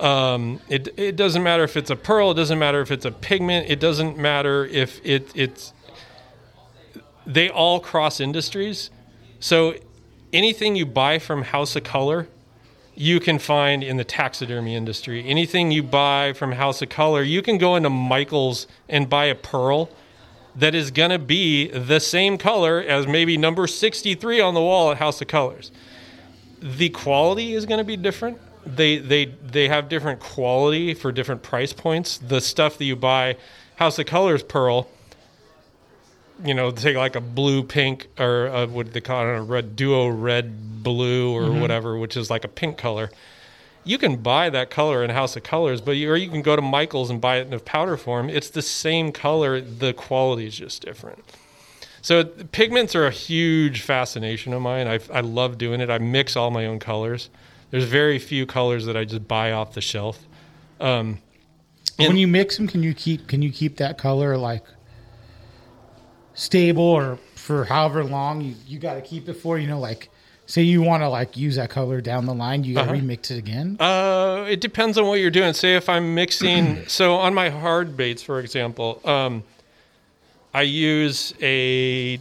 Um, it it doesn't matter if it's a pearl. It doesn't matter if it's a pigment. It doesn't matter if it it's. They all cross industries, so anything you buy from House of Kolor, you can find in the taxidermy industry. Anything you buy from House of Kolor, you can go into Michaels and buy a pearl that is going to be the same color as maybe number 63 on the wall at House of Kolors. The quality is going to be different. They they they have different quality for different price points. The stuff that you buy House of Kolors pearl you know, take like a blue pink or a, what they call it, a red duo red blue or mm-hmm. whatever, which is like a pink color. You can buy that color in House of Kolors, but you, or you can go to Michael's and buy it in a powder form. It's the same color. The quality is just different. So pigments are a huge fascination of mine. I, I love doing it. I mix all my own colors. There's very few colors that I just buy off the shelf. Um, when you mix them, can you keep can you keep that color like stable or for however long you, you got to keep it for? You know, like say you want to like use that color down the line, you got to Uh-huh. remix it again. Uh, it depends on what you're doing. Say if I'm mixing, so on my hard baits, for example, um, I use a.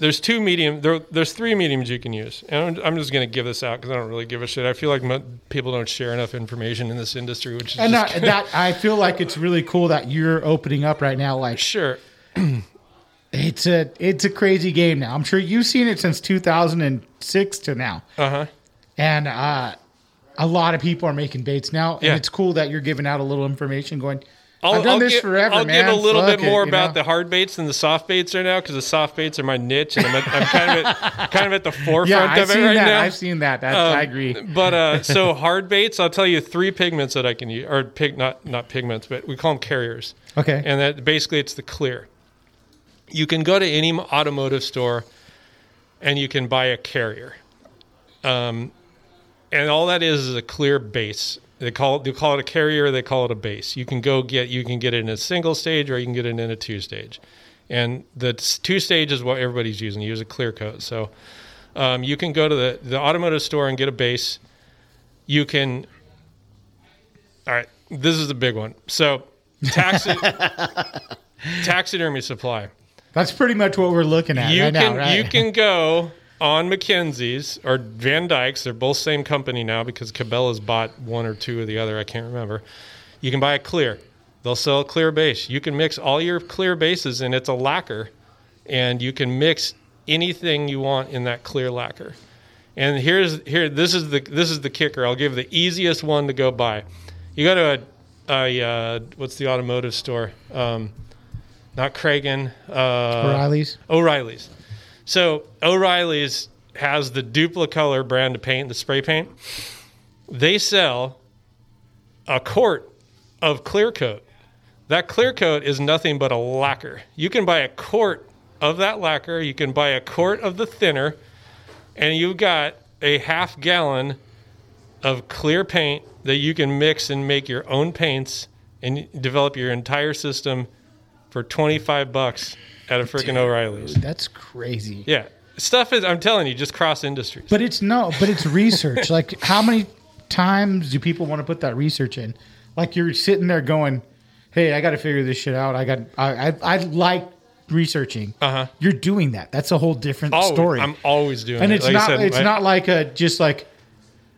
There's two medium. There, there's three mediums you can use, and I'm, I'm just going to give this out because I don't really give a shit. I feel like mo- people don't share enough information in this industry, which is and just that, that I feel like it's really cool that you're opening up right now. Like sure. it's a it's a crazy game now. I'm sure you've seen it since 2006 to now, Uh huh. and uh, a lot of people are making baits now. And Yeah. it's cool that you're giving out a little information. Going, I'll, I've done I'll this give, forever, I'll man. give a little Fuck bit it, more you about know? the hard baits than the soft baits are now because the soft baits are my niche, and I'm, at, I'm kind of at, kind of at the forefront Yeah, I've of it seen right that. now. I've seen that. That's, Um, I agree. But uh, so hard baits, I'll tell you three pigments that I can use, or pig not not pigments, but we call them carriers. Okay. And that basically it's the clear. You can go to any automotive store, and you can buy a carrier. Um, and all that is is a clear base. They call it, they call it a carrier. They call it a base. You can go get you can get it in a single stage or you can get it in a two stage. And the two stage is what everybody's using. You use a clear coat. So um, you can go to the, the automotive store and get a base. You can. All right, this is the big one. So taxi, taxidermy supply That's pretty much what we're looking at you right can now, right? you can go on McKenzie's or Van Dyke's. They're both same company now because Cabela's bought one or two of the other. I can't remember. You can buy a clear. They'll sell a clear base. You can mix all your clear bases, and it's a lacquer, and you can mix anything you want in that clear lacquer. And here's here this is the this is the kicker. I'll give the easiest one to go buy. You go to a, a uh, what's the automotive store? Um, not Kragen. Uh, O'Reilly's. O'Reilly's. So O'Reilly's has the Duplicolor brand of paint, the spray paint. They sell a quart of clear coat. That clear coat is nothing but a lacquer. You can buy a quart of that lacquer, you can buy a quart of the thinner, and you've got a half gallon of clear paint that you can mix and make your own paints and develop your entire system for 25 bucks at a freaking O'Reilly's. That's crazy. Yeah. Stuff is, I'm telling you, just cross industries. But it's no, but it's research. like how many times do people want to put that research in? Like you're sitting there going, "Hey, I got to figure this shit out. I got, I, I, I like researching." Uh-huh. You're doing that. That's a whole different Always- story. I'm always doing and it. it's Like not, said, it's I- not like a just like,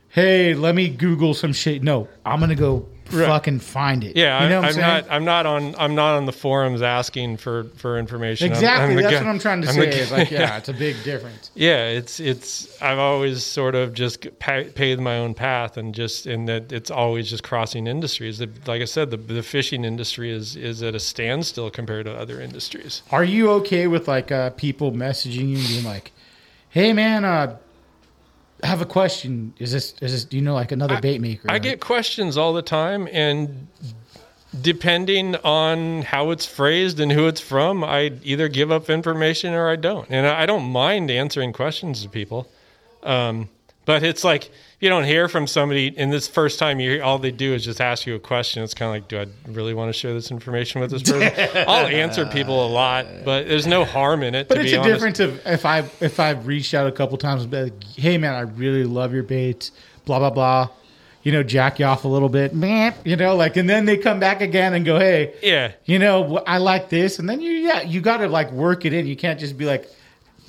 "Hey, let me Google some shit." No, I'm gonna go Right. fucking find it. Yeah, you know I'm, what I'm I'm not. I'm not on. I'm not on the forums asking for for information. I'm- Exactly. I'm That's guy- what I'm trying to I'm say. Is like, yeah, it's a big difference. yeah. It's it's. I've always sort of just pa- paved my own path, and just and that it's always just crossing industries. Like I said, the the fishing industry is is at a standstill compared to other industries. Are you okay with like uh, people messaging you and being like, "Hey, man, uh, I have a question. Is this is this? Do you know like another bait maker?" I get questions all the time, and depending on how it's phrased and who it's from, I either give up information or I don't. And I I don't mind answering questions to people. Um, but it's like you don't hear from somebody, and this first time you hear, all they do is just ask you a question. It's kind of like, do I really want to share this information with this person? I'll answer people a lot, but there's no harm in it. But to it's be a honest. difference of if I if I've reached out a couple times and been like, "Hey, man, I really love your baits." Blah blah blah. You know, jack you off a little bit, man. You know, like, and then they come back again and go, "Hey, Yeah. you know, I like this," and then you, yeah, you got to like work it in. You can't just be like,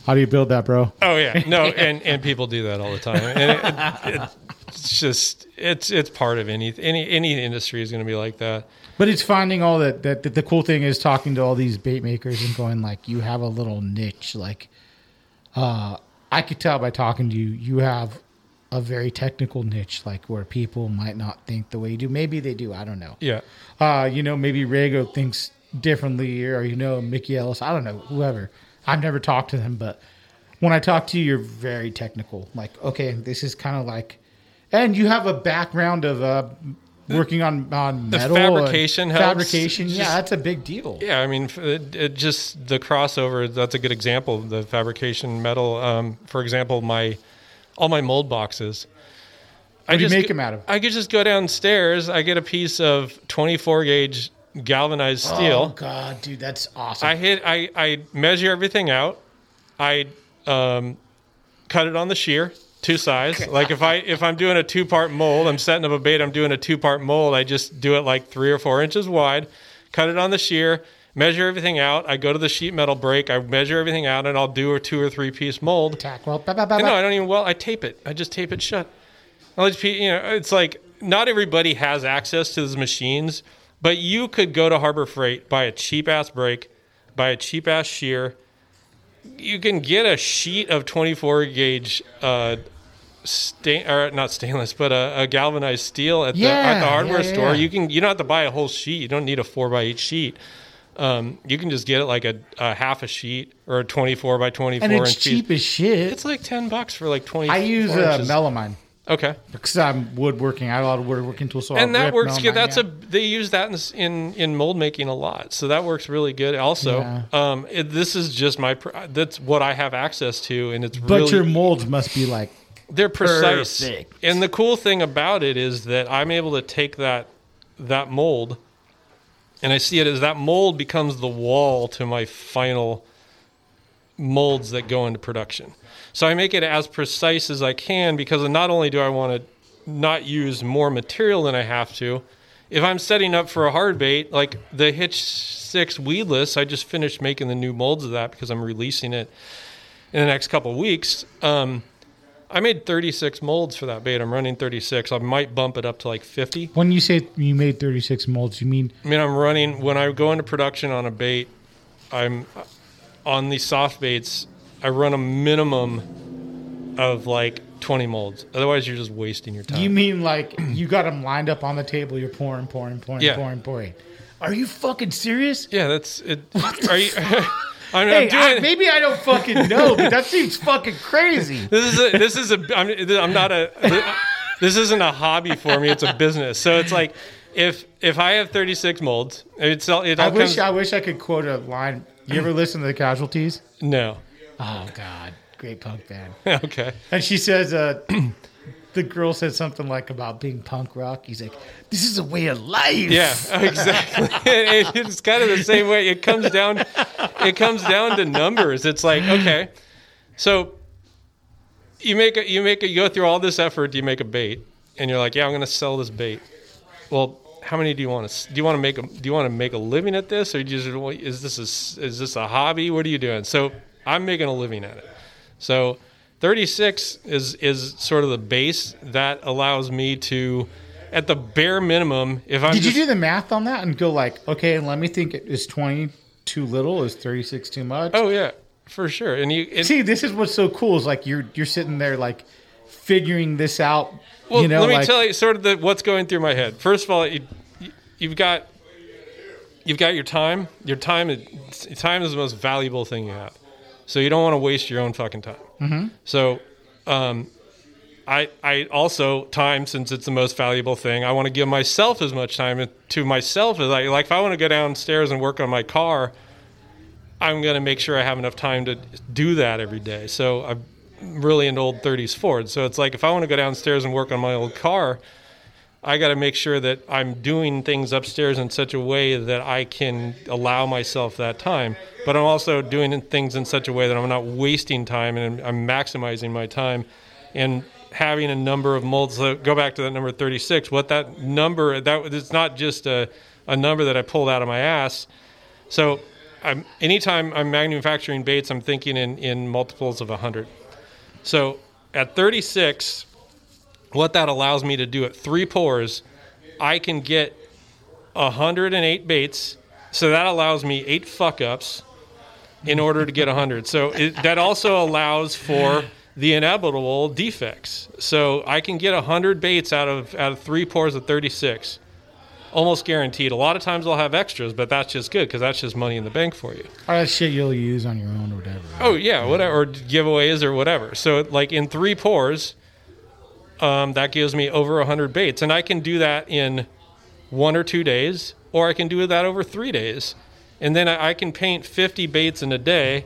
"How do you build that, bro?" Oh yeah, no, and and people do that all the time, and it, it, it's just it's it's part of any any any industry is going to be like that. But it's finding all that, that. That the cool thing is talking to all these bait makers and going like, you have a little niche. Like, uh, I could tell by talking to you, you have a very technical niche, like where people might not think the way you do. Maybe they do. I don't know. Yeah, Uh, you know, maybe Rago thinks differently, or you know Mickey Ellis. I don't know whoever. I've never talked to them, but when I talk to you, you're very technical. Like, okay, this is kind of like, and you have a background of uh, working on on The metal fabrication helps. Fabrication, yeah, that's a big deal. Yeah, I mean, it, it just the crossover. That's a good example. The fabrication metal. Um, for example, my all my mold boxes. What do you just make go- 'em out of? I could just go downstairs. I get a piece of 24 gauge galvanized steel. Oh god, dude, that's awesome. I hit. I I measure everything out. I um, cut it on the shear, two size. Like if I if I'm doing a two part mold, I'm setting up a bait. I'm doing a two part mold. I just do it like three or four inches wide. Cut it on the shear. Measure everything out. I go to the sheet metal break. I measure everything out, and I'll do a two or three piece mold. Tack well, ba, ba, ba, No. I don't even. Well, I tape it. I just tape it shut. Just, you know, it's like not everybody has access to those machines, but you could go to Harbor Freight, buy a cheap ass brake, buy a cheap ass shear. You can get a sheet of 24 gauge, uh, stain or not stainless, but a, a galvanized steel at the at the hardware yeah, yeah, store. yeah. You can you don't have to buy a whole sheet. You don't need a four by eight sheet. Um, you can just get it like a, a half a sheet or a 24 by 24 and it's inch cheap piece. as shit. It's like 10 bucks for like 20 I use uh, melamine Okay. because I'm woodworking. I have a lot of woodworking tools, so and I'll that works good. That's yeah. a they use that in, in in mold making a lot, so that works really good. Also, Yeah. um, it, this is just my that's what I have access to, and it's But really your molds must be like they're precise. Perfect. And the cool thing about it is that I'm able to take that that mold, and I see it as that mold becomes the wall to my final molds that go into production. So I make it as precise as I can because not only do I want to not use more material than I have to, if I'm setting up for a hard bait, like the Hitch 6 weedless, I just finished making the new molds of that because I'm releasing it in the next couple of weeks. Um, I made 36 molds for that bait. I'm running 36. I might bump it up to like 50. when you say you made 36 molds, you mean I mean, I'm running when I go into production on a bait. I'm on these soft baits. I run a minimum of like 20 molds. Otherwise, you're just wasting your time. you mean like you got them lined up on the table? You're pouring, pouring, pouring, Yeah. pouring, pouring. Are you fucking serious? yeah, that's it. Are you? I mean, Hey, I'm doing. I, maybe I don't fucking know, but that seems fucking crazy. this is a, this is a I'm, I'm not a this isn't a hobby for me it's a business so it's like if if i have 36 molds it's all it all I wish comes, I wish I could quote a line. You ever listen to the Casualties? no Oh God, great punk band. okay. And she says, uh, the girl said something like about being punk rock. He's like, this is a way of life. yeah exactly. It- it's kind of the same way. It comes down it comes down to numbers. It's like okay. So you make a you make a you go through all this effort you make a bait and you're like yeah i'm going to sell this bait. Well how many do you want to do you want to make a do you want to make a living at this? Or do you just is this a, is this a hobby? What are you doing? So i'm making a living at it so 36 is is sort of the base that allows me to at the bare minimum if i'm Did just, you do the math on that and go like, okay, let me think, is twenty too little? Is thirty six too much? oh yeah for sure and you it, See, this is what's so cool is like you're you're sitting there like figuring this out. Well, you know, let me like, tell you sort of the, what's going through my head. First of all, you, you've got you've got your time. Your time is time is the most valuable thing you have. So you don't want to waste your own fucking time. Mm-hmm. So, um, I I also time since it's the most valuable thing. I want to give myself as much time to myself as I like. If I want to go downstairs and work on my car, I'm going to make sure I have enough time to do that every day. So I'm really into old 30s Ford. So it's like if I want to go downstairs and work on my old car, I got to make sure that I'm doing things upstairs in such a way that I can allow myself that time. But I'm also doing things in such a way that I'm not wasting time and I'm maximizing my time and having a number of molds. So go back to that number 36. What that number that it's not just a, a number that I pulled out of my ass. So I'm anytime I'm manufacturing baits, I'm thinking in, in multiples of 100. So at 36, what that allows me to do at three pours, I can get 108 baits. So that allows me eight fuck ups in order to get 100. So it, that also allows for the inevitable defects. So I can get 100 baits out of out of three pours of 36. almost guaranteed. A lot of times I'll have extras, but that's just good because that's just money in the bank for you. All that shit you'll use on your own or whatever. Oh yeah, whatever, or giveaways or whatever. So like in three pours, um, that gives me over hundred baits, and I can do that in one or two days, or I can do that over three days, and then I, I can paint fifty baits in a day.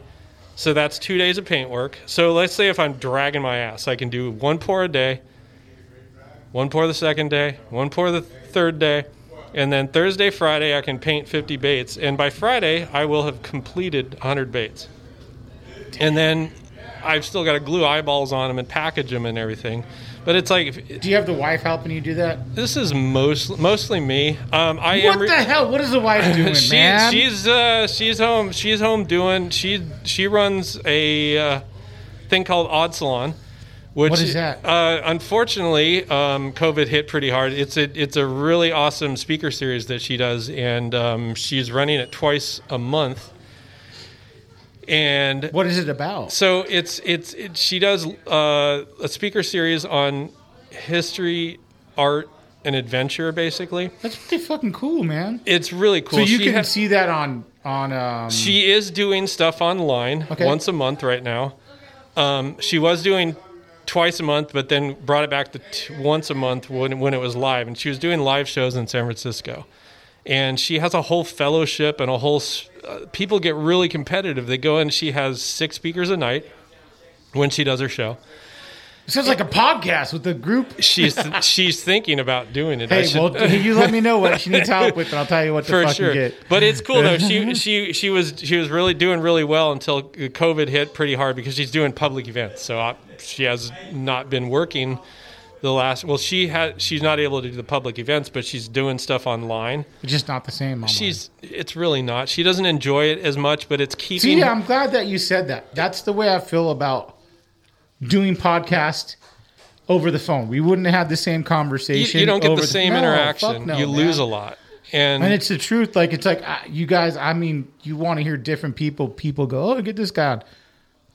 So that's two days of paint work. So let's say if I'm dragging my ass, I can do one pour a day, one pour the second day, one pour the third day, and then Thursday, Friday, I can paint 50 baits. And by Friday, I will have completed 100 baits. And then I've still got to glue eyeballs on them and package them and everything. But it's like Do you have the wife helping you do that? this is most mostly me. Um, I am What re- the hell? What is the wife doing, she, man? She's uh, she's home. She's home doing. She she runs a uh, thing called Odd Salon. Which, What is that? Uh, unfortunately, um, COVID hit pretty hard. It's a it's a really awesome speaker series that she does, and um, she's running it twice a month. And what is it about? so it's it's it, she does uh, a speaker series on history, art, and adventure. Basically, That's pretty fucking cool, man. it's really cool. So you She can ha- see that on on um She is doing stuff online Okay. once a month right now. Um, she was doing twice a month, but then brought it back to t- once a month when, when it was live. And she was doing live shows in San Francisco. And she has a whole fellowship and a whole. Uh, people get really competitive. They go in. She has six speakers a night when she does her show. it sounds like a podcast with the group. She's she's thinking about doing it. Hey, should- well, you let me know what she needs help with, and I'll tell you what to fucking sure. get. But it's cool though. She she she was she was really doing really well until COVID hit pretty hard because she's doing public events. So uh, she has not been working the last. Well, she had she's not able to do the public events, but she's doing stuff online. It's just not the same. Online. She's it's really not. She doesn't enjoy it as much, but it's keeping. See, I'm glad that you said that. That's the way I feel about doing podcast over the phone. We wouldn't have had the same conversation. you don't get over the same no, interaction. no, you lose a lot. And, And it's the truth. Like it's like uh, you guys. I mean, you want to hear different people. People go, "Oh, get this guy." on."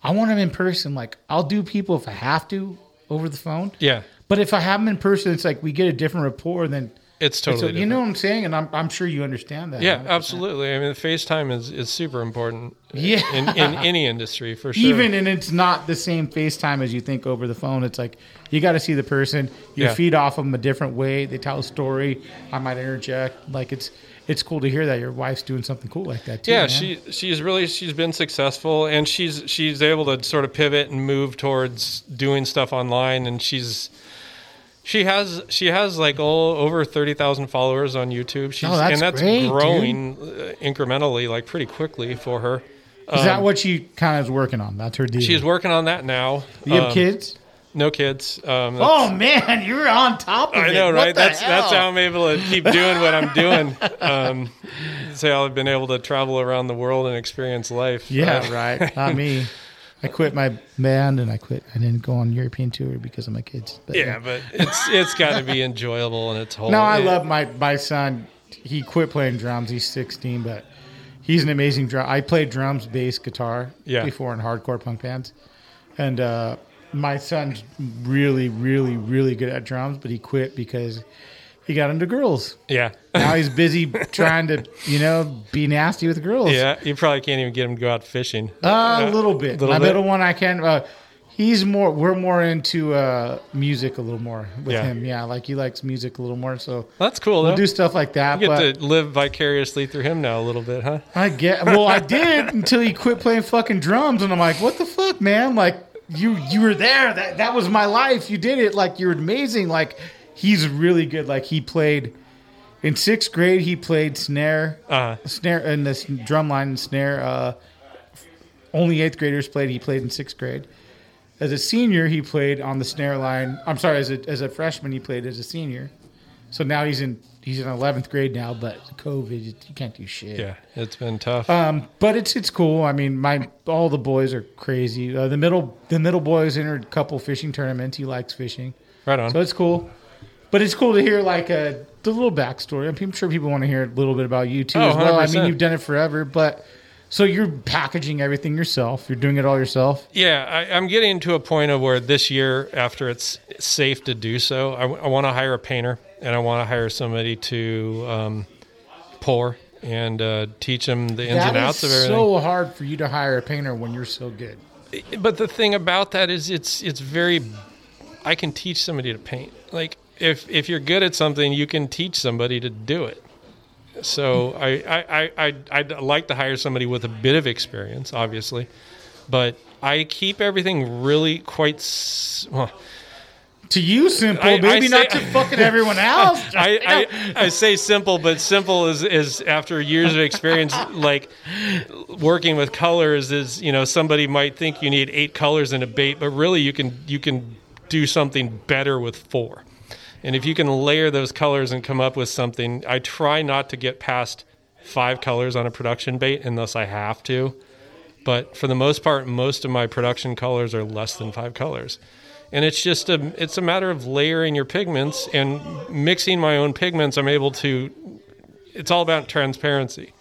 I want him in person. Like I'll do people if I have to over the phone. yeah, But if I have them in person, it's like we get a different rapport. Than it's totally. you know what I'm saying, and I'm I'm sure you understand that. Yeah, 100%. absolutely. I mean, FaceTime is, is super important. Yeah. in, in any industry for sure. Even and it's not the same FaceTime as you think over the phone. It's like you got to see the person. You Yeah. feed off them a different way. They tell a story. I might interject. Like it's it's cool to hear that your wife's doing something cool like that too. yeah man. she she's really she's been successful and she's she's able to sort of pivot and move towards doing stuff online and she's she has she has like all over 30,000 followers on YouTube she's Oh, that's and that's great, growing uh, incrementally like pretty quickly for her Is that what she kind of is working on? That's her deal. um, she's working on that now You have Um, kids? no kids um Oh man, you're on top of it. I know, right? That's that's how I'm able to keep doing what I'm doing. Um, so I've been able to travel around the world and experience life. Yeah, Uh, right. Not me. I quit my band and I quit. I didn't go on European tour because of my kids. But, Yeah, but it's it's got to be enjoyable and it's whole. No, I it- love my my son. He quit playing drums. He's 16, but he's an amazing drum. I played drums, bass, guitar Yeah. before in hardcore punk bands, and uh, my son's really, really, really good at drums. But he quit because he got into girls. Yeah, Now he's busy trying to, you know, be nasty with girls. yeah. You probably can't even get him to go out fishing. Uh, a little bit. A little My bit? middle one, I can. Uh, he's more. We're more into uh, music a little more with Yeah. him. Yeah, like he likes music a little more. So That's cool. we'll do stuff like that. you but get to live vicariously through him now a little bit, huh? I get. Well, I did until he quit playing fucking drums, and I'm like, what the fuck, man? Like you, you were there. That that was my life. You did it. Like you're amazing. Like he's really good. Like he played in sixth grade. He played snare, Uh, snare, and this drum line and snare. Uh, only eighth graders played. He played in sixth grade. As a senior, he played on the snare line. I'm sorry, as a as a freshman, he played as a senior. So now he's in he's in eleventh grade now. But COVID, you can't do shit. yeah, it's been tough. Um, but it's it's cool. I mean, my all the boys are crazy. Uh, the middle the middle boys entered a couple fishing tournaments. He likes fishing, right on. so it's cool. But it's cool to hear like a the little backstory. I'm sure people want to hear a little bit about you too Oh, as well. I 100%. mean, you've done it forever, but So you're packaging everything yourself. You're doing it all yourself. Yeah, I, I'm getting to a point of where this year, after it's safe to do so, I, want to hire a painter and I want to hire somebody to um, pour and uh, teach them the ins That and outs of everything. so hard for you to hire a painter when you're so good. but the thing about that is it's it's very I can teach somebody to paint. Like if if you're good at something, you can teach somebody to do it. So I I, I, I I'd like to hire somebody with a bit of experience, obviously, but I keep everything really quite. s- Well, To you, simple. I- I maybe say- not to fucking everyone else. I, I, I say simple, but simple is, is after years of experience, like working with colors is, you know, somebody might think you need eight colors in a bait, but really you can, you can do something better with four. And if you can layer those colors and come up with something, I try not to get past five colors on a production bait unless I have to. But for the most part, most of my production colors are less than five colors and it's just a it's a matter of layering your pigments and mixing my own pigments i'm able to it's all about transparency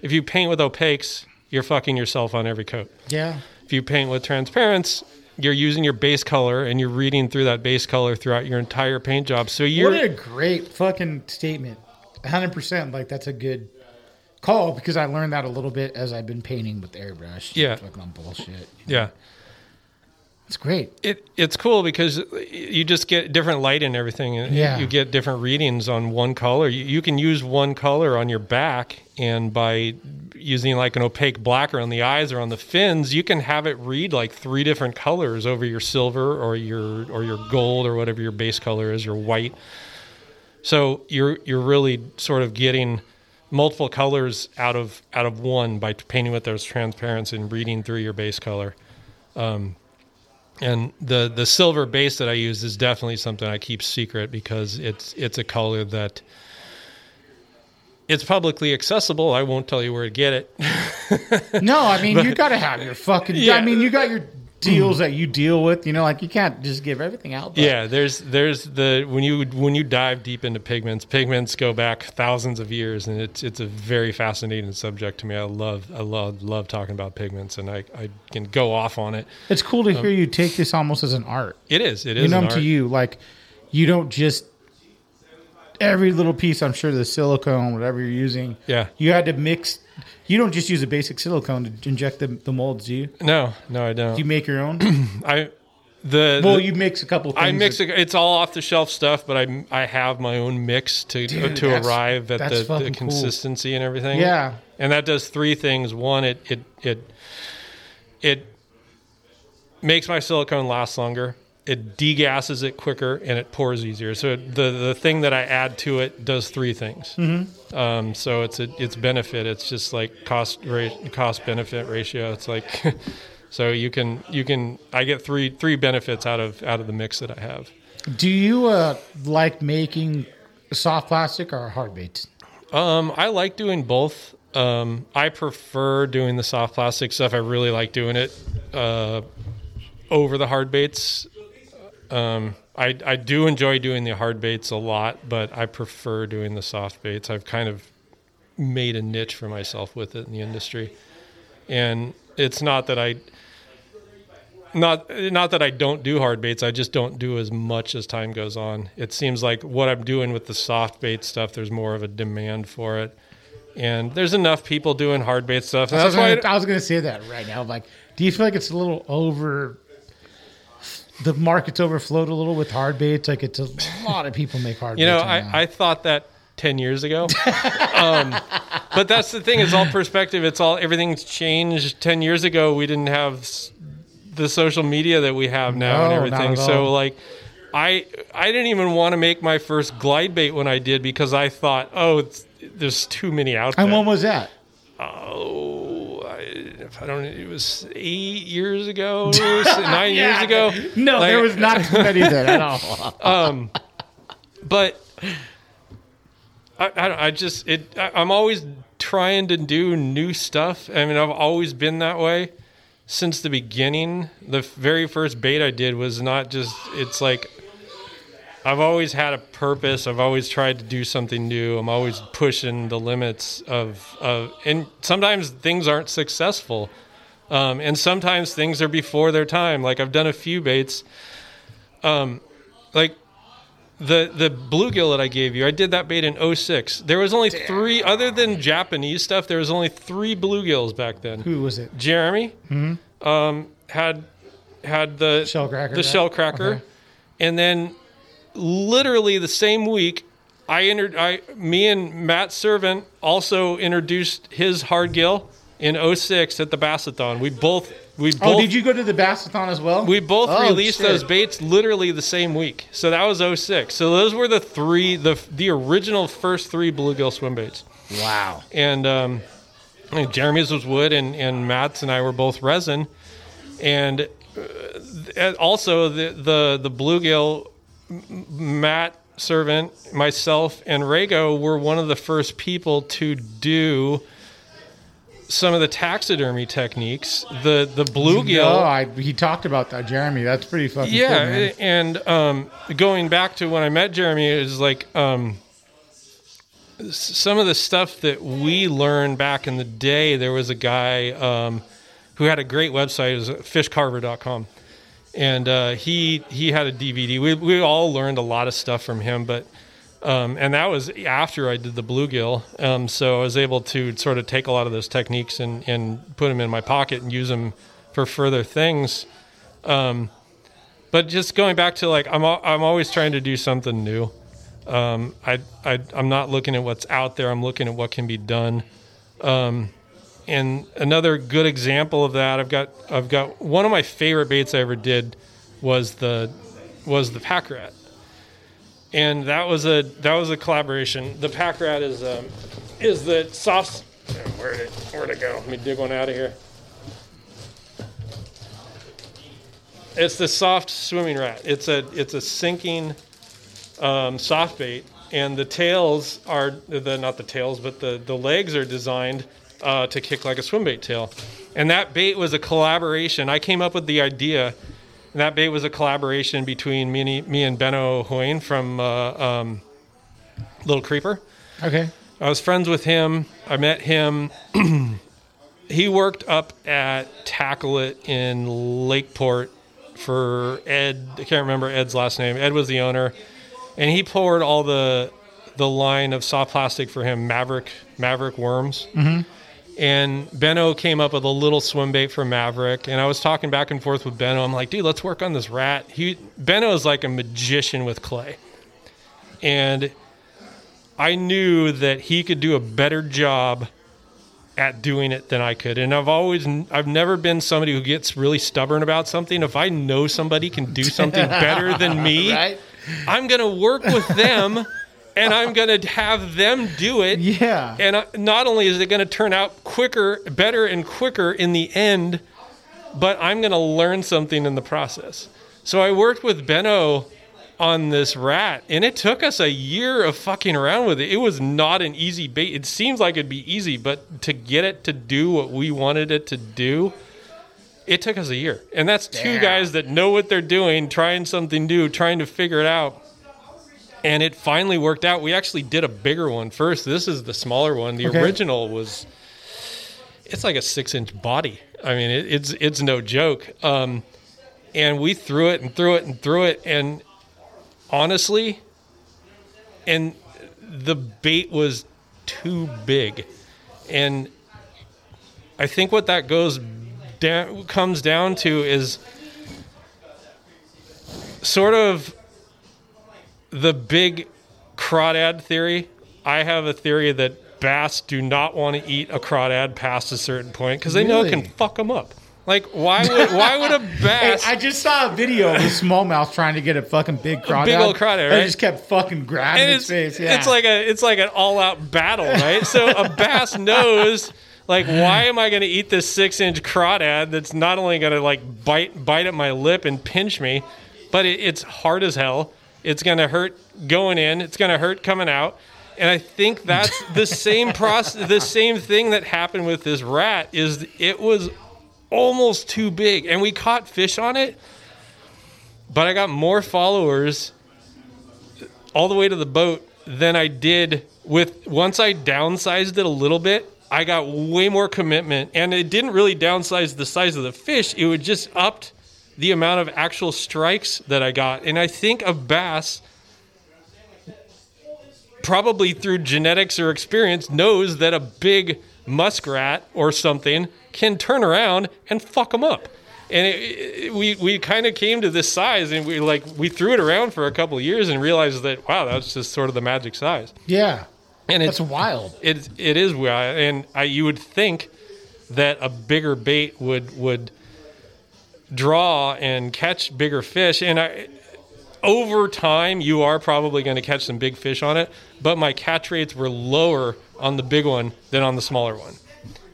if you paint with opaques you're fucking yourself on every coat yeah. if you paint with transparents you're using your base color and you're reading through that base color throughout your entire paint job so you're What a great fucking statement. 100%. Like, that's a good call because I learned that a little bit as I've been painting with airbrush. Yeah. Fucking bullshit. yeah It's great. it it's cool because you just get different light and everything and Yeah. you get different readings on one color you, you can use one color on your back and by using like an opaque black around the eyes or on the fins you can have it read like three different colors over your silver or your or your gold or whatever your base color is your white so you're you're really sort of getting multiple colors out of out of one by painting with those transparents and reading through your base color um, and the the silver base that I use is definitely something I keep secret because it's it's a color that it's publicly accessible. I won't tell you where to get it. No, I mean, you got to have your fucking. Yeah. I mean, you got your deals hmm. that you deal with. You know, like you can't just give everything out. but- yeah, there's there's the when you when you dive deep into pigments, pigments go back thousands of years, and it's it's a very fascinating subject to me. I love I love love talking about pigments, and I, I can go off on it. It's cool to um, hear you take this almost as an art. It is it is you know, to you, like you don't just every little piece. I'm sure the silicone, whatever you're using. Yeah. you had to mix. You don't just use a basic silicone to inject the, the molds, do you? No, no, I don't. You make your own. I the well, the- you mix a couple. things. I mix that- it. It's all off the shelf stuff, but I I have my own mix to Dude, to arrive at the, the fucking cool. consistency and everything. Yeah. and that does three things. One, it it it it makes my silicone last longer. It degasses it quicker and it pours easier. So the the thing that I add to it does three things. Mm-hmm. Um, so it's a it's benefit. It's just like cost rate cost benefit ratio. It's like so you can you can I get three three benefits out of out of the mix that I have. Do you uh, like making soft plastic or hard baits? Um, I like doing both. Um, I prefer doing the soft plastic stuff. I really like doing it uh, over the hard baits. Um, I, I do enjoy doing the hard baits a lot, but I prefer doing the soft baits. I've kind of made a niche for myself with it in the industry, and it's not that I not not that I don't do hard baits. I just don't do as much as time goes on. It seems like what I'm doing with the soft bait stuff, there's more of a demand for it, and there's enough people doing hard bait stuff. And I was, that's why gonna, I was gonna say that right now. Like, do you feel like it's a little over? The market's overflowed a little with hard baits. Like, it's a lot of people make hard. You know, now. I, I thought that 10 years ago. um, but that's the thing, it's all perspective. It's all, everything's changed. 10 years ago, we didn't have the social media that we have now and No, not everything. So, like, I, I didn't even want to make my first glide bait when I did because I thought, oh, it's, there's too many out there. and when was that? oh, I, don't, it was eight years ago, nine years ago. No, Like- there was not too many then at all. Um, but I, I, don't- I just it I, I'm always trying to do new stuff. I mean, I've always been that way since the beginning. The very first bait I did was not just it's like I've always had a purpose. I've always tried to do something new. I'm always pushing the limits of, of and sometimes things aren't successful. Um, and sometimes things are before their time. Like I've done a few baits. Um, like the the bluegill that I gave you, I did that bait in 06. There was only three, other than Japanese stuff, there was only three bluegills back then. Who was it? Jeremy um, had had the Shellcracker, the right? shell cracker, Okay. and then literally the same week, I entered. I me and Matt Servant also introduced his hard gill in 06 at the Bassathon. We both we both Oh, did you go to the Bassathon as well? we both Oh, released shit. those baits literally the same week. So that was 06. So those were the three the the original first three bluegill swim baits Wow. and um, I mean, Jeremy's was wood, and, and Matt's and I were both resin, and uh, also the the the bluegill, Matt Servant, myself, and Rago were one of the first people to do some of the taxidermy techniques. The the bluegill. No, I, he talked about that, Jeremy. That's pretty fucking cool, Yeah, man. and um, going back to when I met Jeremy, it was like um, some of the stuff that we learned back in the day. There was a guy um, who had a great website, it was fishcarver.com. And uh, he he had a DVD. We, we all learned a lot of stuff from him, but um, and that was after I did the bluegill. Um, so I was able to sort of take a lot of those techniques and, and put them in my pocket and use them for further things. Um, but just going back to like I'm I'm always trying to do something new. Um, I, I I'm not looking at what's out there. I'm looking at what can be done. And another good example of that, I've got I've got one of my favorite baits I ever did was the was the pack rat, and that was a that was a collaboration. The pack rat is um, is the soft. Where did where'd it go? Let me dig one out of here. It's the soft swimming rat. It's a it's a sinking um, soft bait, and the tails are the not the tails, but the the legs are designed uh, to kick like a swim bait tail. And that bait was a collaboration. I came up with the idea. And that bait was a collaboration between me and, me and Benno Hoyne from uh, um, Little Creeper. Okay. I was friends with him. I met him. he worked up at Tackle It in Lakeport for Ed. I can't remember Ed's last name. Ed was the owner, and he poured all the the line of soft plastic for him, Maverick Maverick worms. And Benno came up with a little swim bait for Maverick, and I was talking back and forth with Benno. I'm like, dude, let's work on this rat. He Benno is like a magician with clay, and I knew that he could do a better job at doing it than I could. And I've always, I've never been somebody who gets really stubborn about something. If I know somebody can do something better than me, Right? I'm going to work with them and I'm going to have them do it. Yeah. And I- not only is it going to turn out quicker, better, and quicker in the end, but I'm going to learn something in the process. So I worked with Benno on this rat, and it took us a year of fucking around with it. It was not an easy bait. It seems like it'd be easy, but to get it to do what we wanted it to do, it took us a year. And that's two guys that know what they're doing, trying something new, trying to figure it out. And it finally worked out. We actually did a bigger one first. This is the smaller one. The Okay. original was it's like a six inch body. I mean, it, it's it's no joke. Um, and we threw it and threw it and threw it, and honestly, and the bait was too big, and I think what that goes down comes down to is sort of the big crawdad theory. I have a theory that bass do not want to eat a crawdad past a certain point because they know it can Really? fuck them up. Like why would why would a Hey, bass? I just saw a video of a smallmouth trying to get a fucking big crawdad. big old crawdad, They right? just kept fucking grabbing and its it's face. Yeah. it's like a it's like an all out battle, right? so a bass knows like why am I going to eat this six inch crawdad that's not only going to like bite bite at my lip and pinch me, but it, it's hard as hell. It's going to hurt going in. It's going to hurt coming out. And I think that's the same process. The same thing that happened with this rat is it was almost too big, and we caught fish on it. But I got more followers all the way to the boat than I did with once I downsized it a little bit. I got way more commitment, and it didn't really downsize the size of the fish. It would just upped the amount of actual strikes that I got. And I think a bass, probably through genetics or experience, knows that a big muskrat or something can turn around and fuck them up. And it, it, we we kind of came to this size, and we like we threw it around for a couple of years and realized that wow, that's just sort of the magic size. Yeah. And it's wild. it it is wild, and I, you would think that a bigger bait would would draw and catch bigger fish, and I over time you are probably going to catch some big fish on it, but my catch rates were lower on the big one than on the smaller one,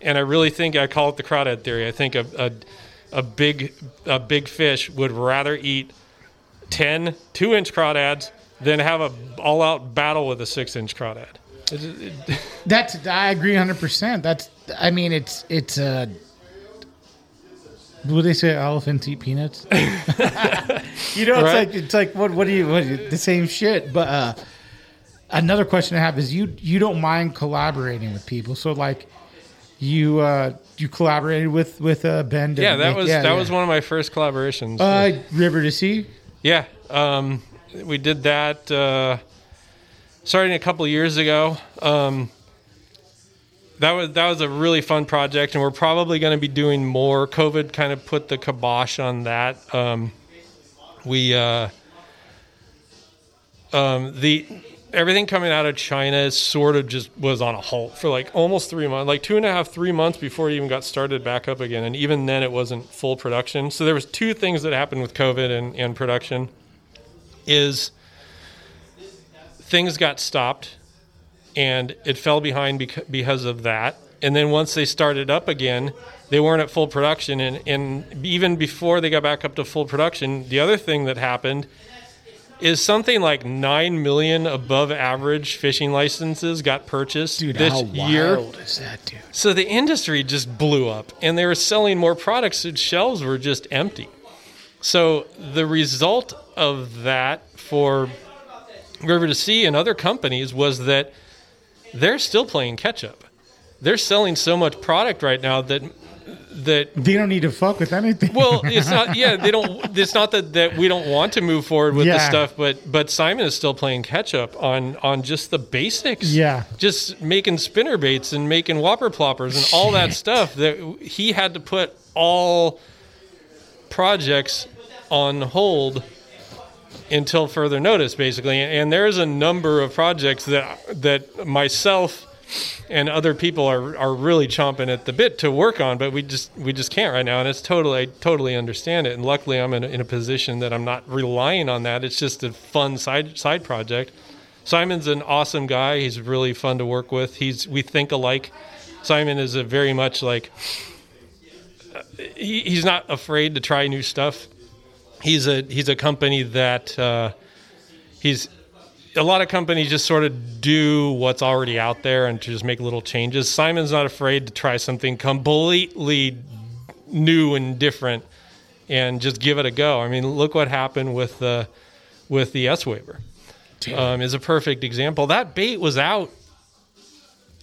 and I really think I call it the crawdad theory. I think a a, a big a big fish would rather eat 10 two inch crawdads than have a all out battle with a six inch crawdad. That's I agree hundred percent. That's I mean it's it's uh do they say elephants eat peanuts? you know, it's Right. like it's like what what do you what the same shit. But uh another question I have is you you don't mind collaborating with people. So like you uh you collaborated with with uh Ben Yeah, that was yeah, that yeah. was one of my first collaborations. uh River to Sea. yeah, um, we did that uh, starting a couple of years ago. Um, that was that was a really fun project, and we're probably going to be doing more. COVID kind of put the kibosh on that. Um, we uh, um, the everything coming out of China sort of just was on a halt for like almost three months, like two and a half, three months before it even got started back up again. And even then, it wasn't full production. So there was two things that happened with COVID and, and production. Is things got stopped, and it fell behind bec- because of that. And then once they started up again, they weren't at full production. And, and even before they got back up to full production, the other thing that happened is something like 9 million above average fishing licenses got purchased Dude, this how year. that, dude? So the industry just blew up and they were selling more products and shelves were just empty. So the result of that for River to Sea and other companies was that they're still playing catch up. They're selling so much product right now that that They don't need to fuck with anything. well, it's not. Yeah, they don't. It's not that, that we don't want to move forward with the Yeah. stuff, but but Simon is still playing catch up on on just the basics. Yeah. just making spinner baits and making whopper ploppers and all that stuff that he had to put all projects on hold until further notice, basically. And there's a number of projects that that myself and other people are, are really chomping at the bit to work on, but we just we just can't right now, and it's totally I totally understand it. And luckily, I'm in a, in a position that I'm not relying on that. It's just a fun side side project. Simon's an awesome guy. He's really fun to work with. He's we think alike. Simon is a very much like he, he's not afraid to try new stuff. He's a he's a company that uh, he's a lot of companies just sort of do what's already out there and to just make little changes. Simon's not afraid to try something completely new and different and just give it a go. I mean, look what happened with the with the S-Waver. Um, is a perfect example. That bait was out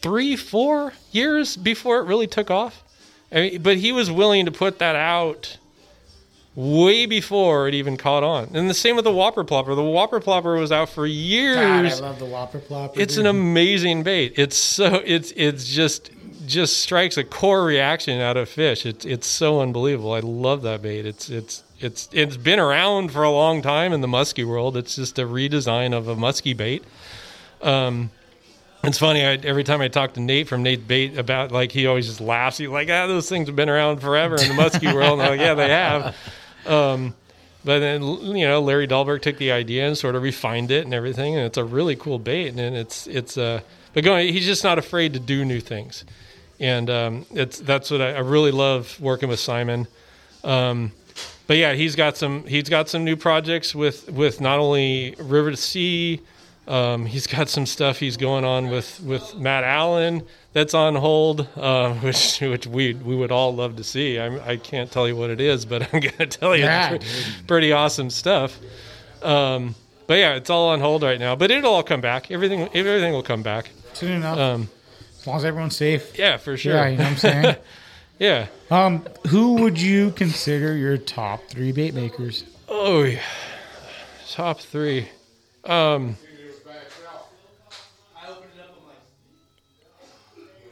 three, four years before it really took off. I mean, but he was willing to put that out way before it even caught on. And the same with the Whopper Plopper. The Whopper Plopper was out for years. God, I love the Whopper Plopper. It's dude. an amazing bait. It's so it's it's just just strikes a core reaction out of fish. It's it's so unbelievable. I love that bait. It's it's it's it's been around for a long time in the muskie world. It's just a redesign of a muskie bait. Um, it's funny. I, every time I talk to Nate from Nate Bait about like he always just laughs. He's like, "Ah, those things have been around forever in the muskie world." And I'm like, "Yeah, they have." Um, but then you know Larry Dahlberg took the idea and sort of refined it and everything, and it's a really cool bait. And it's it's uh, but going, he's just not afraid to do new things, and um, it's that's what I, I really love working with Simon. Um, but yeah, he's got some he's got some new projects with with not only River to Sea. Um, he's got some stuff he's going on with, with Matt Allen that's on hold, uh, which which we we would all love to see. I'm, I can't tell you what it is, but I'm going to tell you Yeah, it's pretty awesome stuff. Um, but yeah, it's all on hold right now. But it'll all come back. Everything everything will come back. Soon enough. Um, as long as everyone's safe. yeah, for sure. Yeah, you know what I'm saying? yeah. um, who would you consider your top three bait makers? Oh yeah. Top three. Um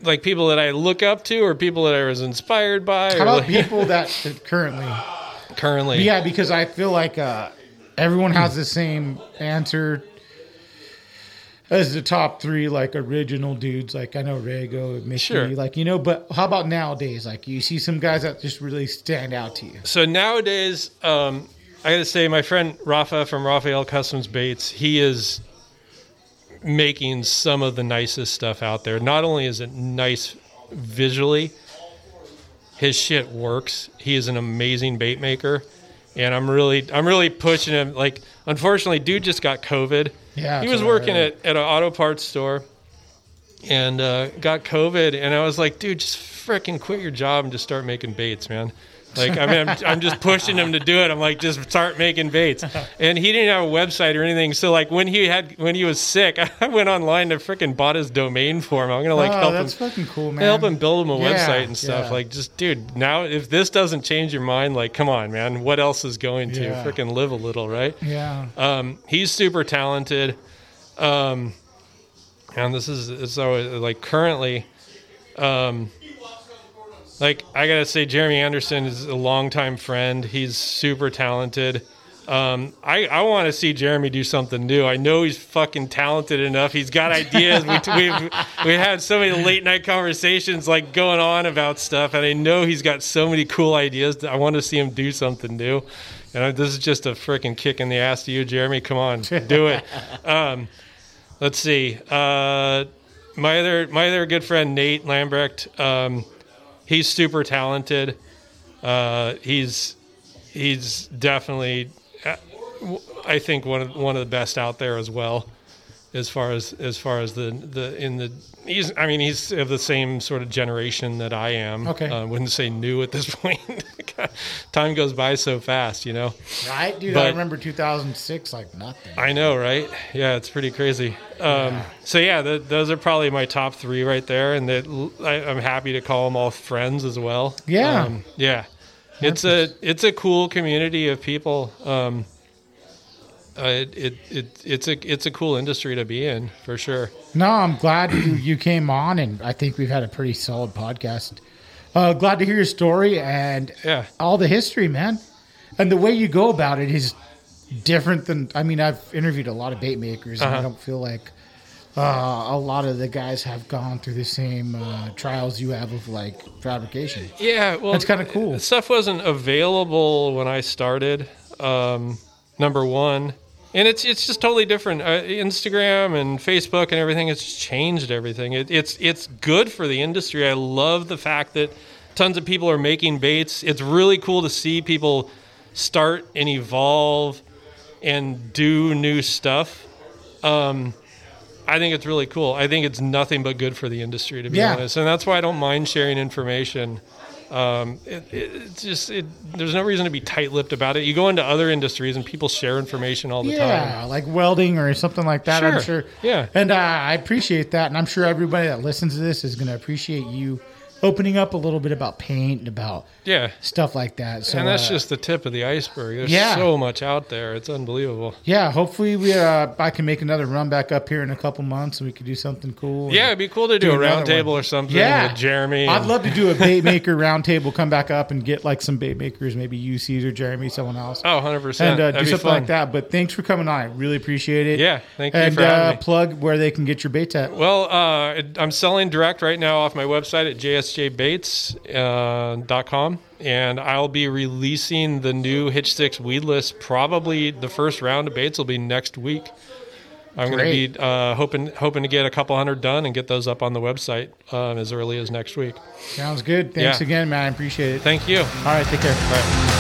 like people that I look up to or people that I was inspired by How or about like- people that currently? currently. Yeah, because I feel like uh, everyone has the same answer as the top three, like original dudes. Like I know Rago, Mickey, Sure. like you know. But how about nowadays? Like you see some guys that just really stand out to you. So nowadays, um, I got to say, my friend Rafa from Raphael Customs Baits, he is making some of the nicest stuff out there. Not only is it nice visually, his shit works. He is an amazing bait maker, and I'm really, I'm really pushing him. Like, unfortunately, dude just got COVID. Yeah, he was working at, at an auto parts store and uh, got COVID, and I was like, dude, just freaking quit your job and just start making baits, man. Like, I mean, I'm, I'm just pushing him to do it. I'm like, just start making baits. And he didn't have a website or anything. So, like, when he had, when he was sick, I went online to freaking bought his domain for him. I'm gonna like oh, help him, that's fucking cool, man. help him build him a Yeah, website and stuff. yeah. Like, just dude, now if this doesn't change your mind, like, come on, man, what else is going to Yeah. freaking live a little, right? Yeah. Um, he's super talented. Um, and this is so like currently, um, like I gotta say, Jeremy Anderson is a longtime friend. He's super talented. Um, I, I want to see Jeremy do something new. I know he's fucking talented enough. He's got ideas. we, we've we had so many late night conversations like going on about stuff, and I know he's got so many cool ideas. I want to see him do something new. And this is just a freaking kick in the ass to you, Jeremy. Come on, do it. Um, let's see. Uh, my other my other good friend Nate Lambrecht. Um, he's super talented. Uh, he's he's definitely, uh, I think one of one of the best out there as well, as far as as far as the the in the he's I mean he's of the same sort of generation that I am. Okay. uh, wouldn't say new at this point. Time goes by so fast, you know. Right, dude. I remember 2006 like nothing. I know, right? Yeah, it's pretty crazy. Um, So yeah, th those are probably my top three right there, and that I'm happy to call them all friends as well. Yeah. um, yeah. It's a it's a cool community of people. Um, uh, it, it it it's a it's a cool industry to be in for sure. No, I'm glad you, you came on, and I think we've had a pretty solid podcast. Uh, glad to hear your story and Yeah. all the history, man. And the way you go about it is different than. I mean, I've interviewed a lot of bait makers, and I Uh-huh. don't feel like uh, a lot of the guys have gone through the same uh, trials you have of like fabrication. Yeah, well, That's kinda cool. Stuff wasn't available when I started. Um, number one, and it's it's just totally different. Uh, Instagram and Facebook and everything has just changed everything. It, it's it's good for the industry. I love the fact that tons of people are making baits. It's really cool to see people start and evolve and do new stuff. Um, I think it's really cool. I think it's nothing but good for the industry, to be Yeah. honest, and that's why I don't mind sharing information. Um, it, it, it's just it, there's no reason to be tight-lipped about it. You go into other industries and people share information all the Yeah, time. like welding or something like that. I'm Sure. sure. Yeah. and uh, I appreciate that, and I'm sure everybody that listens to this is going to appreciate you opening up a little bit about paint and about Yeah, stuff like that. So and that's uh, just the tip of the iceberg. There's Yeah. so much out there. It's unbelievable. yeah. Hopefully, we uh, I can make another run back up here in a couple months, and we could do something cool. Yeah, it'd be cool to do, a another round table one. or something Yeah, with Jeremy. I'd and- love to do a bait maker roundtable. Come back up and get like some bait makers, maybe you, Caesar, Jeremy, someone else. Oh, 100%. and uh, do something fun. like that. But thanks for coming on. I really appreciate it. Yeah, thank you and, uh, me. plug where they can get your bait at. Well, uh, I'm selling direct right now off my website at jsjbaits.com. and I'll be releasing the new Hitch 6 weedless. Probably the first round of baits will be next week. I'm going to be uh, hoping hoping to get a couple hundred done and get those up on the website um, as early as next week. Sounds good. Thanks Yeah. again, man. I appreciate it. Thank you. All right, take care.